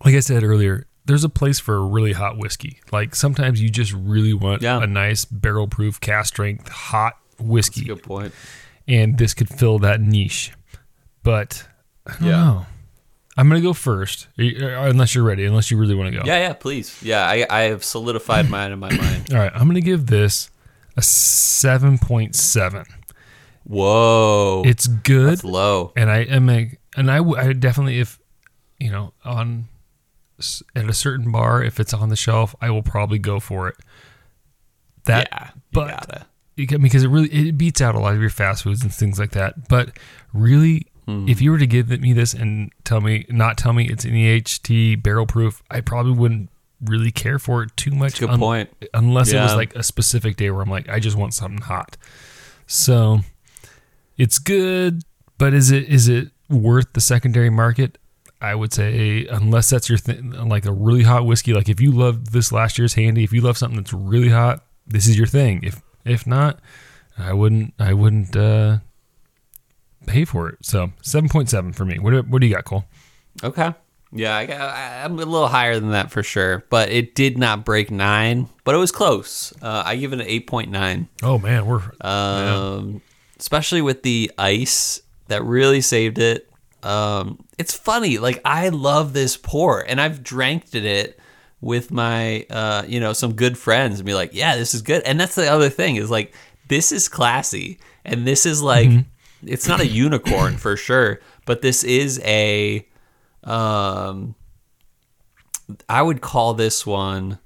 like I said earlier, there's a place for a really hot whiskey. Like sometimes you just really want
Yeah.
a nice barrel proof, cask strength, hot whiskey.
Good point.
And this could fill that niche. But I don't
Yeah.
know. I'm going to go first, uh, unless you're ready, unless you really want to go.
Yeah, yeah, please. Yeah, I, I have solidified mine in my mind.
All right. I'm going to give this a 7.7.
Whoa.
It's good.
That's low.
and I am a, and I, w- I definitely if you know on at a certain bar if it's on the shelf I will probably go for it. That
yeah, you
but
gotta.
because it really it beats out a lot of your fast foods and things like that. But really, If you were to give me this and tell me not tell me it's an EHT barrel proof, I probably wouldn't really care for it too much.
Good point.
Unless it was like a specific day where I'm like I just want something hot. So it's good, but is it is it worth the secondary market? I would say unless that's your thing, like a really hot whiskey. Like if you love this last year's handy, if you love something that's really hot, this is your thing. If if not, I wouldn't I wouldn't uh, pay for it. So seven point seven for me. What do, what do you got, Cole?
Okay. Yeah, I, I'm a little higher than that for sure, but it did not break nine, but it was close. Uh, I give it an eight point nine.
Oh man, we're
Um, especially with the ice that really saved it. Um, it's funny, like I love this pour, and I've drank it with my, uh, you know, some good friends, and be like, yeah, this is good. And that's the other thing is like this is classy, and this is like it's not a unicorn for sure, but this is a, um, I would call this one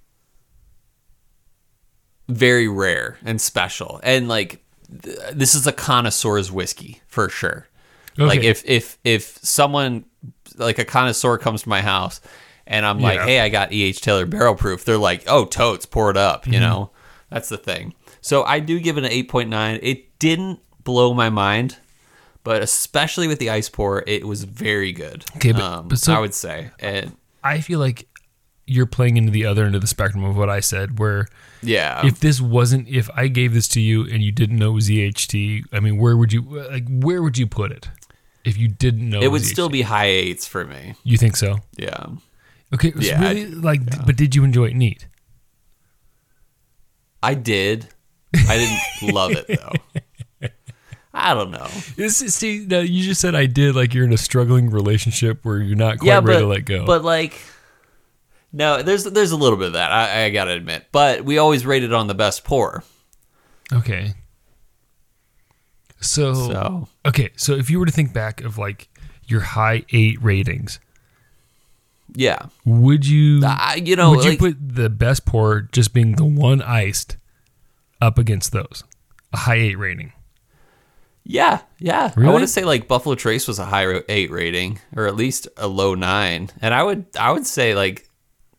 very rare and special. And like th- this is a connoisseur's whiskey for sure. Like if if if someone like a connoisseur comes to my house and i'm like
Yeah.
hey i got eh taylor barrel proof they're like oh totes pour it up
Mm-hmm.
you know? That's the thing. So i do give it an 8.9 it didn't blow my mind but especially with the ice pour it was very good
Okay, but-
um,
but so-
i would say and
I feel like you're playing into the other end of the spectrum of what I said, where
yeah
if this wasn't if I gave this to you and you didn't know it was EHT, I mean, where would you like where would you put it if you didn't know
it would
was
still be high eights for me
You think so?
yeah
Okay, it was
Yeah,
really like, but did you enjoy it neat?
I did. I didn't love it though. I don't know.
This is- see, now you just said I did. Like you're in a struggling relationship where you're not quite
yeah,
ready to let go.
but like, no, there's there's a little bit of that. I, I gotta admit, but we always rated on the best pour.
okay. So,
So
okay, so if you were to think back of like your high eight ratings,
yeah,
would you
I, you know,
would you put the best pour just being the one iced up against those? A high eight rating.
Yeah, yeah. I want to say like Buffalo Trace was a high eight rating, or at least a low nine, and I would I would say like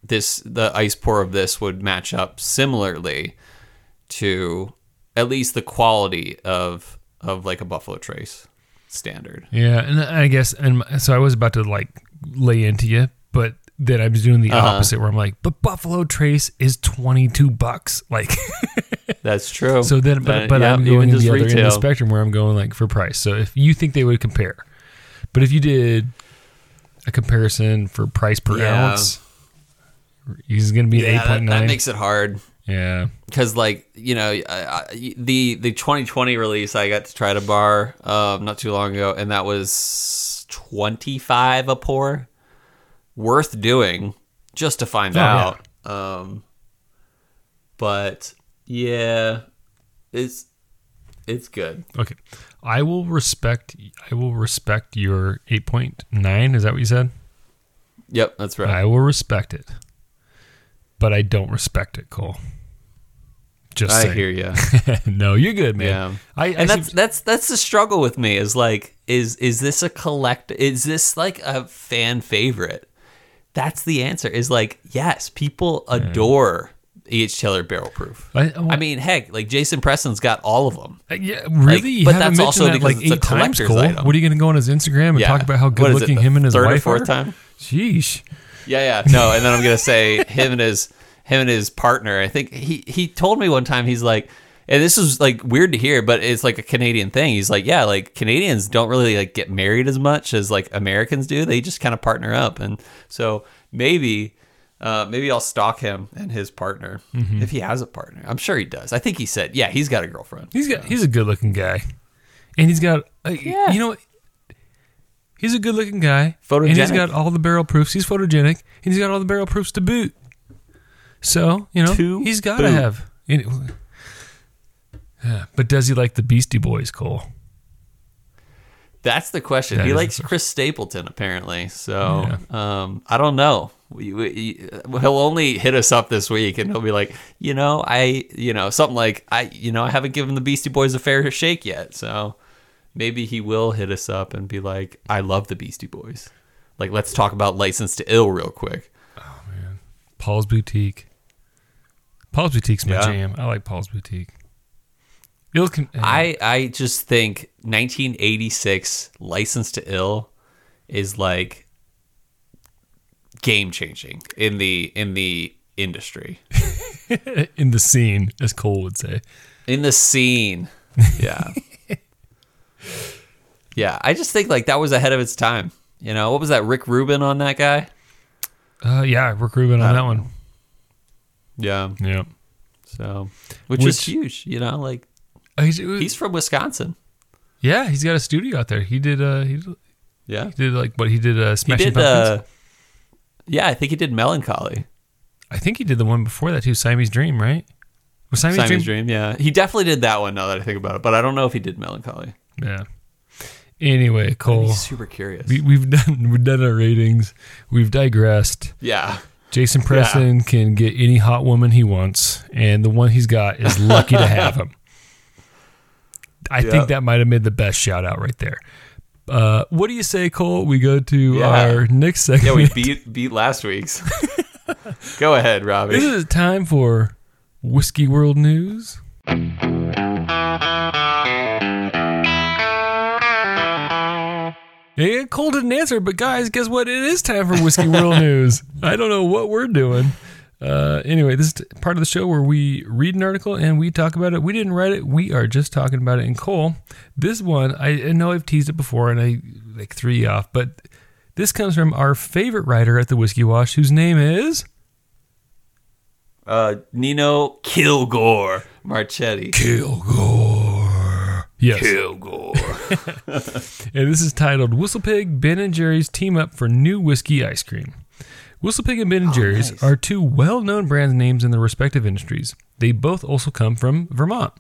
this the ice pour of this would match up similarly to at least the quality of of like a Buffalo Trace standard.
Yeah, and I guess, and so I was about to like lay into you, but then I was doing the
Uh-huh.
opposite, where I'm like, but Buffalo Trace is 22 bucks, like.
That's true.
So then, but,
Uh, yeah,
I'm going to
just
the other end of the spectrum where I'm going like for price. So if you think they would compare, but if you did a comparison for price per
Yeah.
ounce, he's going to be
Yeah, that,
8.9.
that makes it hard
yeah.
because, like, you know, I, I, the the 2020 release I got to try to bar um, not too long ago, and that was 25 a pour. Worth doing just to find
Oh, yeah.
out. Um, but yeah, it's it's good.
Okay. I will respect. I will respect your 8.9. Is that what you said?
Yep, that's right.
I will respect it, but I don't respect it, Cole. Just
I
saying.
hear you.
no, you're good, man.
Yeah.
I,
and that's that's that's the struggle with me is like is is this a collect is this like a fan favorite that's the answer is like yes people adore E.H. Taylor Barrel Proof
I-
I, mean heck like Jason Preston's got all of them
Uh, Yeah, really? you
but that's also
that
because
like
it's a
eight times,
collector's
Cole.
item.
What are you going to go on his Instagram and
Yeah.
talk about how good
it,
looking
the
him and his
third or
wife
fourth
are?
time?
Sheesh.
yeah yeah no and then I'm gonna say him and his him and his partner I think he he told me one time he's like and this is like weird to hear, but it's like a Canadian thing. He's like, yeah, like Canadians don't really like get married as much as like Americans do. They just kind of partner up, and so maybe, uh, maybe I'll stalk him and his partner
Mm-hmm.
if he has a partner. I'm sure he does. I think he said, yeah, he's got a girlfriend.
He's got he's a good looking guy, and he's got uh,
Yeah.
you know he's a good looking guy,
Photogenic.
and he's got all the barrel proofs. He's photogenic, and he's got all the barrel proofs to boot. So you know
To
he's got to have. any- Yeah, but does he like the Beastie Boys, Cole?
That's the question.
That
he likes. Chris Stapleton apparently. So um, I don't know. We, we, uh, he'll only hit us up this week, and he'll be like, you know, I, you know, something like I, you know, I haven't given the Beastie Boys a fair shake yet. So maybe he will hit us up and be like, I love the Beastie Boys. Like, let's talk about License to Ill real quick. Oh, man.
Paul's Boutique. Paul's Boutique's my
Yeah.
jam. I like Paul's Boutique.
I, I just think 1986 License to Ill is like game changing in the in the industry.
in the scene, as Cole would say.
in the scene. Yeah. yeah, I just think like that was ahead of its time. You know, what was that Rick Rubin on that guy?
Uh, yeah, Rick Rubin on that one.
Yeah.
Yeah.
So, which, is huge, you know, like
Uh, he's-
he's from Wisconsin.
yeah, he's got a studio out there. He did uh he did,
Yeah.
he did like what he did uh
He
Smashing
did
Pumpkins.
uh Yeah, I think he did Mellon Collie.
I think he did the one before that too, Siamese Dream, right? Was Siamese,
Simon's
Dream?
Dream, yeah. He definitely did that one now that I think about it, but I don't know if he did Mellon Collie.
Yeah. Anyway, Cole,
super curious.
we, we've done we've done our ratings. We've digressed.
yeah.
Jason Preston can get any hot woman he wants, and the one he's got is lucky to have him. I
Yep.
think that might have made the best shout out right there. Uh, what do you say, Cole? We go to
Yeah.
our next segment.
Yeah, we beat beat last week's. Go ahead, Robbie.
This is time for Whiskey World News. Yeah, Cole didn't answer, but guys, guess what? It is time for Whiskey World News. I don't know what we're doing. Uh, anyway, this is part of the show where we read an article and we talk about it. We didn't write it; we are just talking about it. And Cole, this one, I, I know I've teased it before, and I like three off, but this comes from our favorite writer at the Whiskey Wash, whose name is
Uh, Nino Kilgore Marchetti.
Kilgore. Yes.
Kilgore.
And this is titled Whistlepig, Ben and Jerry's team up for new whiskey ice cream. Whistlepig and Ben and oh, Jerry's
nice.
are two well-known brand names in their respective industries. They both also come from Vermont.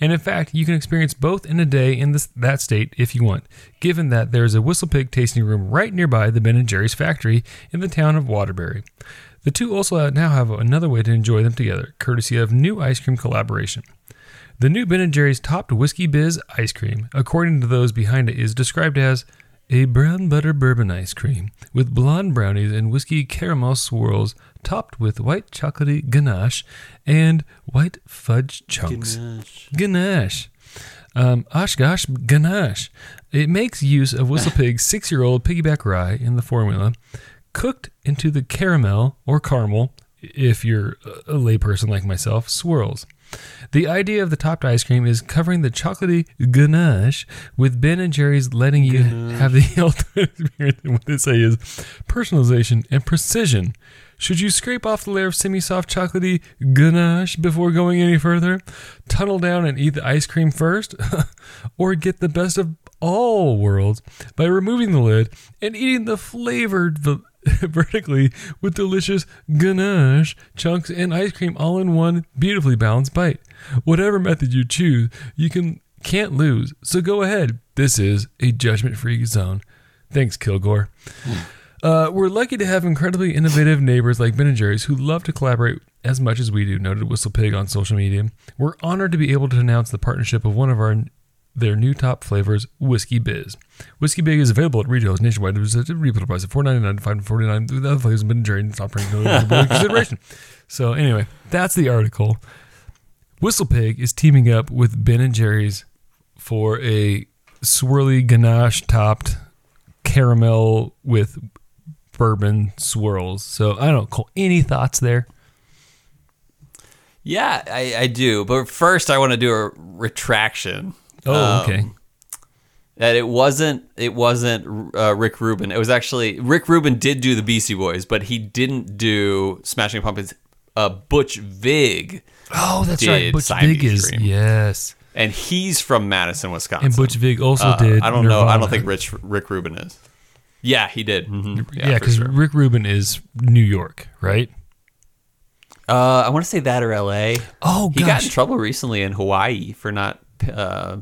And in fact, you can experience both in a day in this, that state if you want, given that there's a Whistlepig tasting room right nearby the Ben and Jerry's factory in the town of Waterbury. The two also now have another way to enjoy them together, courtesy of new ice cream collaboration. The new Ben & Jerry's topped Whiskey Biz ice cream, according to those behind it, is described as a brown butter bourbon ice cream with blonde brownies and whiskey caramel swirls topped with white chocolatey ganache and white fudge chunks. Ganache. Um, Oshkosh ganache. It makes use of Whistlepig's six-year-old piggyback rye in the formula, cooked into the caramel or caramel, if you're a layperson like myself, swirls. The idea of the topped ice cream is covering the chocolatey ganache with Ben and Jerry's letting you have the ultimate experience. And what they say is personalization and precision. Should you scrape off the layer of semi-soft chocolatey ganache before going any further? Tunnel down and eat the ice cream first? or get the best of all worlds by removing the lid and eating the flavored vertically with delicious ganache chunks and ice cream all in one beautifully balanced bite. Whatever method you choose, you can can't lose. So go ahead. This is a judgment-free zone. Thanks, Kilgore. Uh, we're lucky to have incredibly innovative neighbors like Ben and Jerry's who love to collaborate as much as we do, noted Whistle Pig on social media. We're honored to be able to announce the partnership of one of our their new top flavors, Whiskey Biz. Whiskey Biz is available at retailers nationwide. It was at a retail price of four ninety nine to five forty nine. The other flavors have been enjoyed and top ranked no consideration. So anyway, that's the article. Whistle Pig is teaming up with Ben and Jerry's for a swirly ganache topped caramel with bourbon swirls. So I don't call any thoughts there.
Yeah, I, I do. But first, I want to do a retraction.
Oh,
Um,
okay.
that it wasn't it wasn't uh, Rick Rubin. It was actually Rick Rubin did do the Beastie Boys, but he didn't do Smashing Pumpkins. Uh, Butch Vig,
Oh, that's right. Butch
Siamese
Vig is
Dream.
yes,
and he's from Madison, Wisconsin.
and Butch Vig also
Uh,
did.
I don't know. I don't think Rich Rick Rubin is. Yeah, he did. Mhm.
Yeah, because
sure.
Rick Rubin is New York, right?
uh, I want to say that or L.A.
Oh
He got in trouble recently in Hawaii for not uh,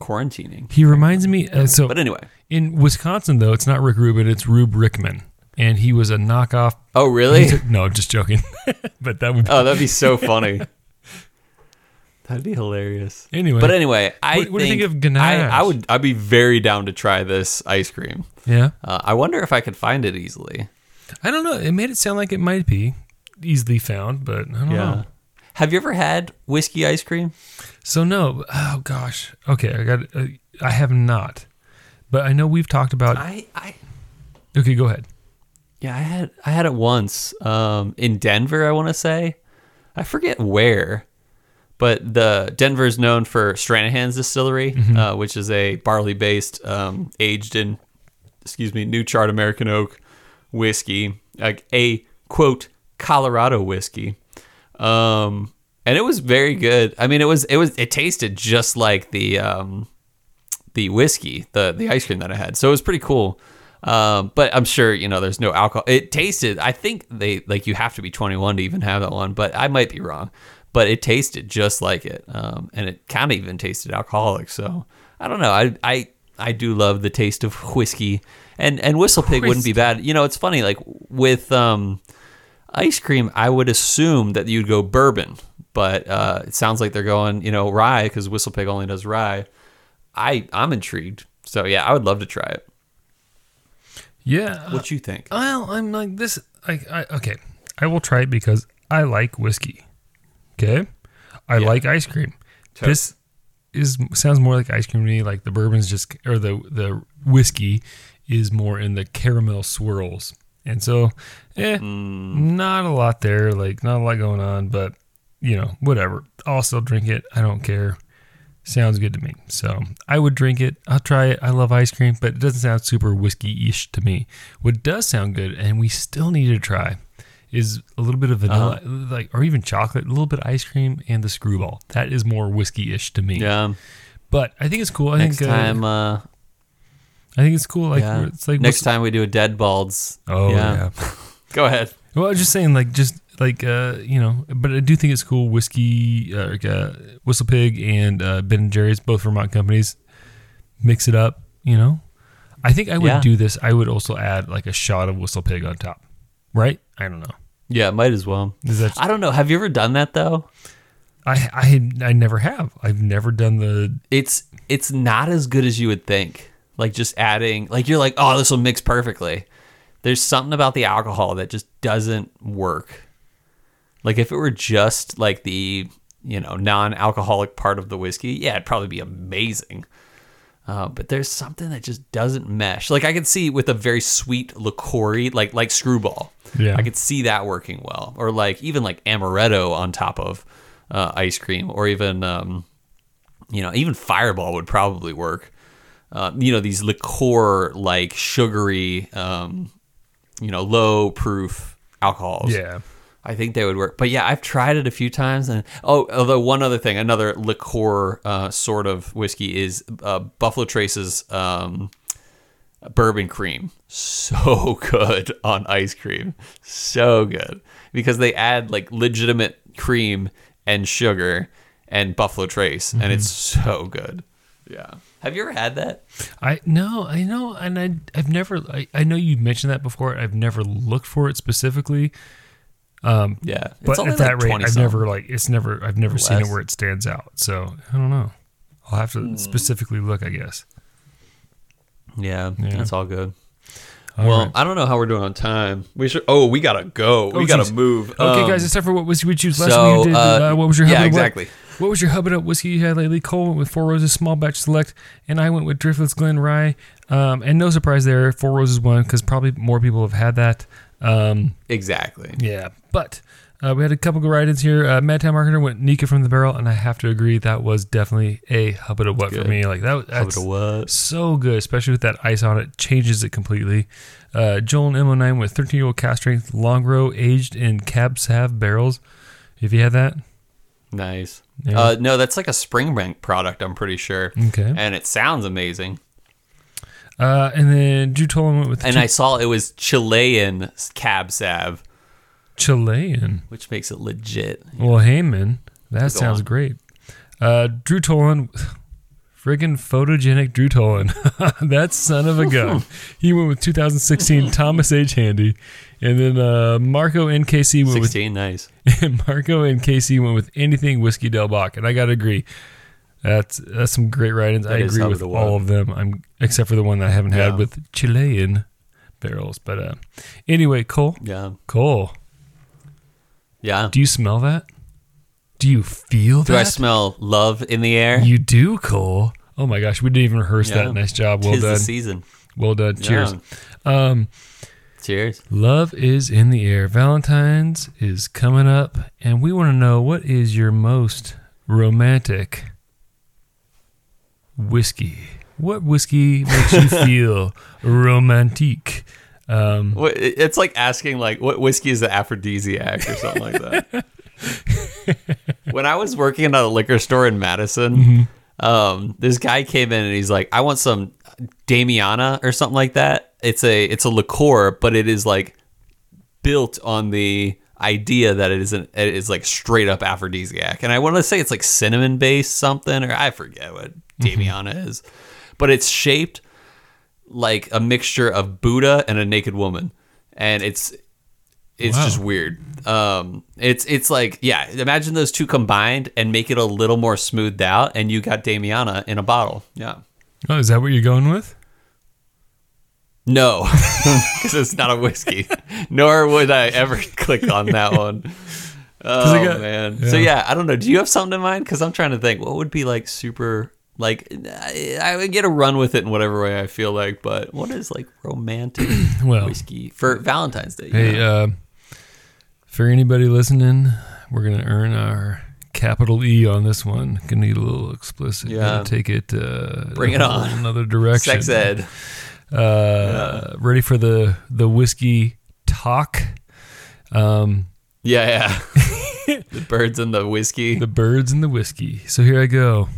quarantining.
he reminds me. Uh, so
But anyway.
in Wisconsin, though, it's not Rick Rubin; it's Rube Rickman, and he was a knockoff.
Oh, really?
no, just joking. but that would be
Oh, that'd be so funny. That'd be hilarious.
anyway.
But anyway, I
What- what do you
think,
think of ganache?
I, I would. I'd be very down to try this ice cream.
yeah,
Uh, I wonder if I could find it easily.
I don't know. It made it sound like it might be easily found, but I don't know.
Have you ever had whiskey ice cream?
So no, oh gosh. Okay, I got. Uh, I have not, but I know we've talked about.
I, I
Okay, go ahead.
Yeah, I had I had it once um, in Denver. I want to say, I forget where, but the Denver is known for Stranahan's Distillery, uh, which is a barley based, um, aged in, excuse me, New Charred American Oak whiskey, like a quote Colorado whiskey, um, and it was very good. I mean, it was it was it tasted just like the um, the whiskey, the the ice cream that I had. So it was pretty cool. Um, but I'm sure you know there's no alcohol. It tasted. I think they like you have to be 21 to even have that one, but I might be wrong. But it tasted just like it, um, and it kind of even tasted alcoholic. So I don't know. I I I do love the taste of whiskey, and and Whistle Pig wouldn't be bad. You know, it's funny. Like with um, ice cream, I would assume that you'd go bourbon, but uh, it sounds like they're going you know rye because Whistle Pig only does rye. I I'm intrigued. So yeah, I would love to try it.
Yeah.
What you think?
Well, I'm like this. I, I okay, I will try it because I like whiskey. Okay, I
Yeah.
like ice cream.
Totally.
This is sounds more like ice cream to me. Like the bourbon's just or the the whiskey is more in the caramel swirls, and so eh, not a lot there. Like not a lot going on, but you know whatever. I'll still drink it. I don't care. Sounds good to me. So I would drink it. I'll try it. I love ice cream, but it doesn't sound super whiskey ish to me. What does sound good, and we still need to try, is a little bit of vanilla, like or even chocolate, a little bit of ice cream, and the screwball. That is more whiskey ish to me.
Yeah.
But I think it's cool. I
Next
think uh,
time, uh,
I think it's cool. Like
yeah.
it's like
next time we do a dead balds.
Oh yeah.
Go ahead.
Well, I was just saying, like, just like uh, you know, but I do think it's cool. Whiskey, uh, like, uh, Whistle Pig, and uh, Ben and Jerry's, both Vermont companies. Mix it up, you know. I think I would
Yeah.
do this. I would also add like a shot of Whistle Pig on top, right? I don't know.
Yeah, might as well.
Is that
I don't know. Have you ever done that though?
I I I never have. I've never done the.
It's it's not as good as you would think. Like just adding, like you're like, oh, this will mix perfectly. There's something about the alcohol that just doesn't work. Like if it were just like the you know non-alcoholic part of the whiskey, yeah, it'd probably be amazing. Uh, but there's something that just doesn't mesh. Like I could see with a very sweet liqueur, like like Screwball.
Yeah.
I could see that working well, or like even like amaretto on top of uh, ice cream, or even um, you know even Fireball would probably work. Uh, you know these liqueur like sugary, um, you know low proof alcohols.
Yeah.
I think they would work. But yeah, I've tried it a few times. And oh, although one other thing, another liqueur uh, sort of whiskey is uh, Buffalo Trace's um, bourbon cream. So good on ice cream. So good because they add like legitimate cream and sugar and Buffalo Trace, and it's so good. Yeah. Have you ever had that?
I no, I know, and I I've never. I, I know you mentioned that before. I've never looked for it specifically. Um,
Yeah.
but at that rate, I've never like it's never. I've never seen it where it stands out. So I don't know. I'll have to
Hmm.
specifically look. I guess.
Yeah,
Yeah.
that's all good.
All
well,
right.
I don't know how we're doing on time. We should. Oh, we gotta go. we
Oh,
gotta move.
Okay,
Um,
guys, time for what was we choose. Last
so,
week you did.
uh,
Uh, what was your
yeah, exactly.
What was your Hubbard Up whiskey you had lately? Cole went with Four Roses Small Batch Select, and I went with Driftless Glen Rye. Um, and no surprise there, Four Roses won because probably more people have had that. Um,
Exactly.
Yeah, but Uh, we had a couple of write-ins here. Uh, Madtown Marketer went Nikka from the barrel, and I have to agree that was definitely a hubbard of what for me. Like that, was- that's
what?
so good, especially with that ice on it, changes it completely. Uh, Joel and Mo9 with 13 year old cask strength Longrow aged in cab sav barrels. If you had that,
Nice.
Yeah.
Uh, no, that's like a Springbank product. I'm pretty sure.
okay.
And it sounds amazing.
Uh, and then Drew Tolan went with
And I saw it was Chilean cab sav,
Chilean.
which makes it legit.
Well, hey man, that
Go
sounds
on.
great. Uh, Drew Tolan, friggin' photogenic Drew Tolan, that son of a gun. he went with 2016 Thomas H. Handy, and then uh, Marco NKC went with
16, nice.
and Marco and Casey went with anything whiskey Del Bac, and I gotta agree. That's that's some great writings. I agree with all of them. I'm except for the one that I haven't had with Chilean barrels. But uh, anyway, Cole,
Yeah.
Cole,
Yeah.
do you smell that? Do you feel
Do
that?
Do I smell love in the air?
You do, Cole. Oh my gosh, we didn't even rehearse
Yeah.
that. Nice job. Well
Tis the
done.
season.
Well done. Cheers.
Yeah.
Um,
Cheers.
love is in the air. Valentine's is coming up, and we want to know what is your most romantic whiskey? What whiskey makes you feel romantic? Um,
It's like asking like what whiskey is the aphrodisiac or something like that. when I was working at a liquor store in Madison, um, this guy came in and he's like, "I want some Damiana or something like that." It's a it's a liqueur, but it is like built on the idea that it is an it is like straight up aphrodisiac. And I want to say it's like cinnamon based something, or I forget what Damiana is, but it's shaped like a mixture of Buddha and a naked woman, and it's it's
Wow.
just weird. Um, it's it's like yeah, imagine those two combined and make it a little more smoothed out, and you got Damiana in a bottle. Yeah,
oh, is that what you're going with?
No, because it's not a whiskey. Nor would I ever click on that one. Oh
got-
man.
yeah.
So yeah, I don't know. Do you have something in mind? Because I'm trying to think. What would be like super like? I, I would get a run with it in whatever way I feel like. But what is like romantic
Well,
whiskey for Valentine's Day?
Hey, uh, for anybody listening, we're gonna earn our capital E on this one. Gonna need a little explicit.
Yeah.
Take it. Uh,
Bring it on.
Another direction.
sex ed.
Uh, Ready for the the whiskey talk? Um,
Yeah, yeah. the birds and the whiskey.
the birds and the whiskey. So here I go.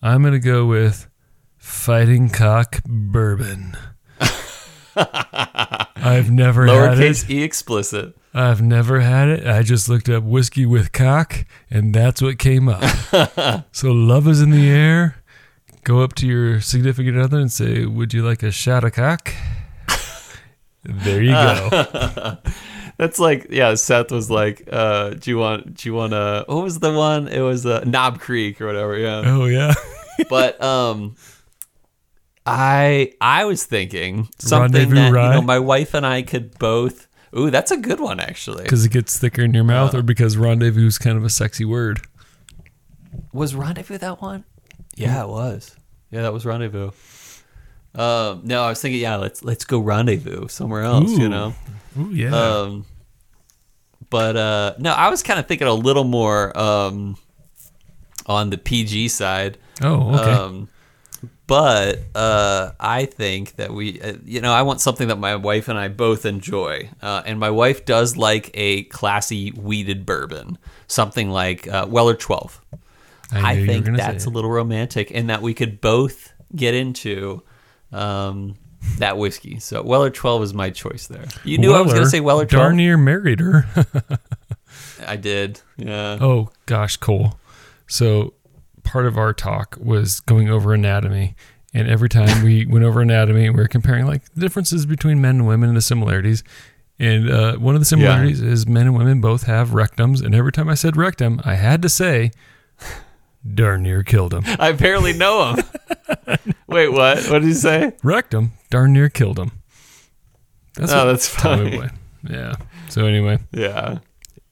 I'm gonna go with fighting cock bourbon. I've never had it.
Lowercase e explicit.
I've never had it. I just looked up whiskey with cock, and that's what came up. so love is in the air. Go up to your significant other and say, "Would you like a shot of cock?" there you go.
That's like yeah. Seth was like, uh, "Do you want? Do you want a? What was the one? It was uh, Knob Creek or whatever." Yeah.
oh yeah,
but um, I I was thinking something
Rendezvous
that you know my wife and I could both. Ooh, that's a good one actually.
because it gets thicker in your mouth, or because rendezvous is kind of a sexy word.
Was Rendezvous that one? Yeah, it was. Yeah, that was Rendezvous. Um, no, I was thinking, yeah, let's let's go rendezvous somewhere else.
Ooh.
You know.
Ooh yeah.
Um, but uh, no, I was kind of thinking a little more um, on the PG side.
oh okay.
Um, but uh, I think that we, uh, you know, I want something that my wife and I both enjoy. Uh, and my wife does like a classy wheated bourbon, something like uh, Weller 12. I,
were
think that's a little romantic in that we could both get into um, that whiskey. So Weller 12 is my choice there. You knew I was going to say Weller 12?
Darn near married her.
I did. Yeah.
Oh gosh, Cole. So part of our talk was going over anatomy, and every time we went over anatomy, we were comparing like the differences between men and women and the similarities. And uh, one of the similarities is men and women both have rectums, and every time I said rectum, I had to say, "Darn near killed him."
I barely know him. Wait, what? What did you say?
Wrecked him. darn near killed him. That's
Oh, that's funny.
Totally. Yeah. So anyway,
Yeah.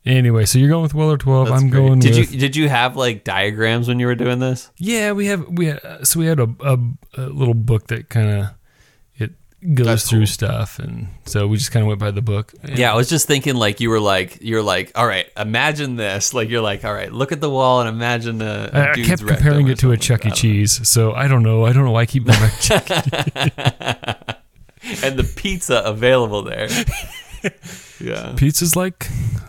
anyway, so you're going with Weller 12.
That's
I'm
great.
going
Did
with
you did you have like diagrams when you were doing this?
Yeah, we have we had, so we had a, a, a little book that kind of goes
That's
through
cool.
stuff, and so we just kind of went by the book.
Yeah, I was just thinking like you were like you're like all right, imagine this. Like you're like all right, look at the wall and imagine a, a
I, I
dude's
kept comparing it to a. Chuck e
don't
Cheese, so I don't know. I don't know why I keep going back to Chuck E.
know. and the pizza available there. yeah,
Pizza's like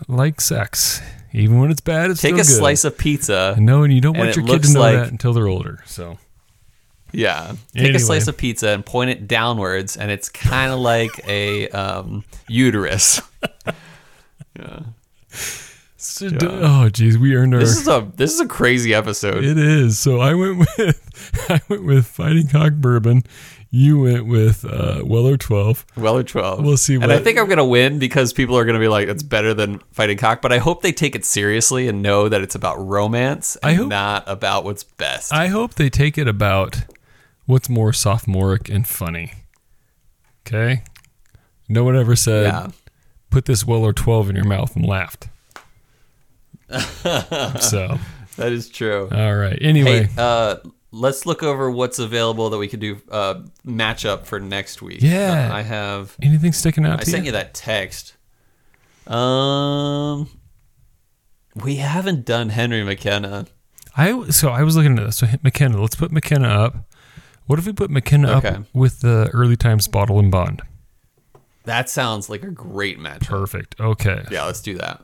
like sex. Even when it's bad, it's
take
still
a
good.
slice of pizza.
No, and you don't want your kid to know
like-
that until they're older. So
Yeah, take
Anyway.
a slice of pizza and point it downwards, and it's kind of like a um, uterus. yeah,
So d- oh, geez, we earned our.
this is a this is a crazy episode.
It is. So I went with I went with Fighting Cock Bourbon. You went with uh, Weller Twelve.
Weller 12.
We'll see
And I think I'm going to win because people are going to be like, it's better than fighting cock. But I hope they take it seriously and know that it's about romance and
hope-
not about what's best.
I hope they take it about what's more sophomoric and funny. Okay. No one ever said
yeah.
put this Weller Twelve in your mouth and laughed. so
That is true.
all right. Anyway,
Hey, uh, let's look over what's available that we could do uh, matchup for next week.
Yeah.
Uh, I have.
anything sticking out
I
to
sent
you?
you that text. Um, we haven't done Henry McKenna.
I so I was looking at this. So McKenna, let's put McKenna up. What if we put McKenna
Okay.
up with the early times bottle and bond?
That sounds like a great match.
Perfect. Okay.
Yeah, let's do that.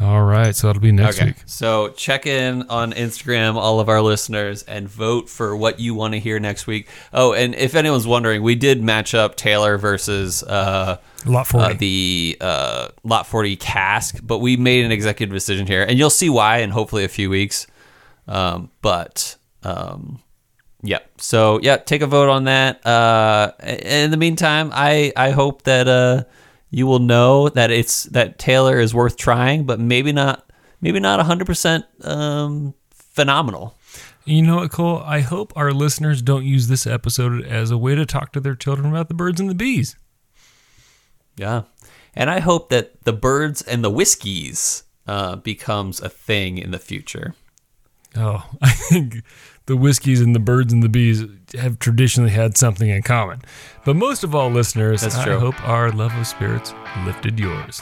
All right. So that'll be next
Okay.
week.
So check in on Instagram, all of our listeners, and vote for what you want to hear next week. Oh, and if anyone's wondering, we did match up Taylor versus uh,
Lot forty.
uh, the uh, Lot 40 cask, but we made an executive decision here, and you'll see why in hopefully a few weeks. Um, but um, yeah, so yeah, take a vote on that. Uh, in the meantime, I I hope that uh, you will know that it's that Taylor is worth trying, but maybe not maybe not hundred percent um, phenomenal.
you know what, Cole? I hope our listeners don't use this episode as a way to talk to their children about the birds and the bees.
Yeah. And I hope that the birds and the whiskeys uh, becomes a thing in the future.
Oh, I think the whiskeys and the birds and the bees have traditionally had something in common. But most of all, listeners,
That's
I
true.
hope our love of spirits lifted yours.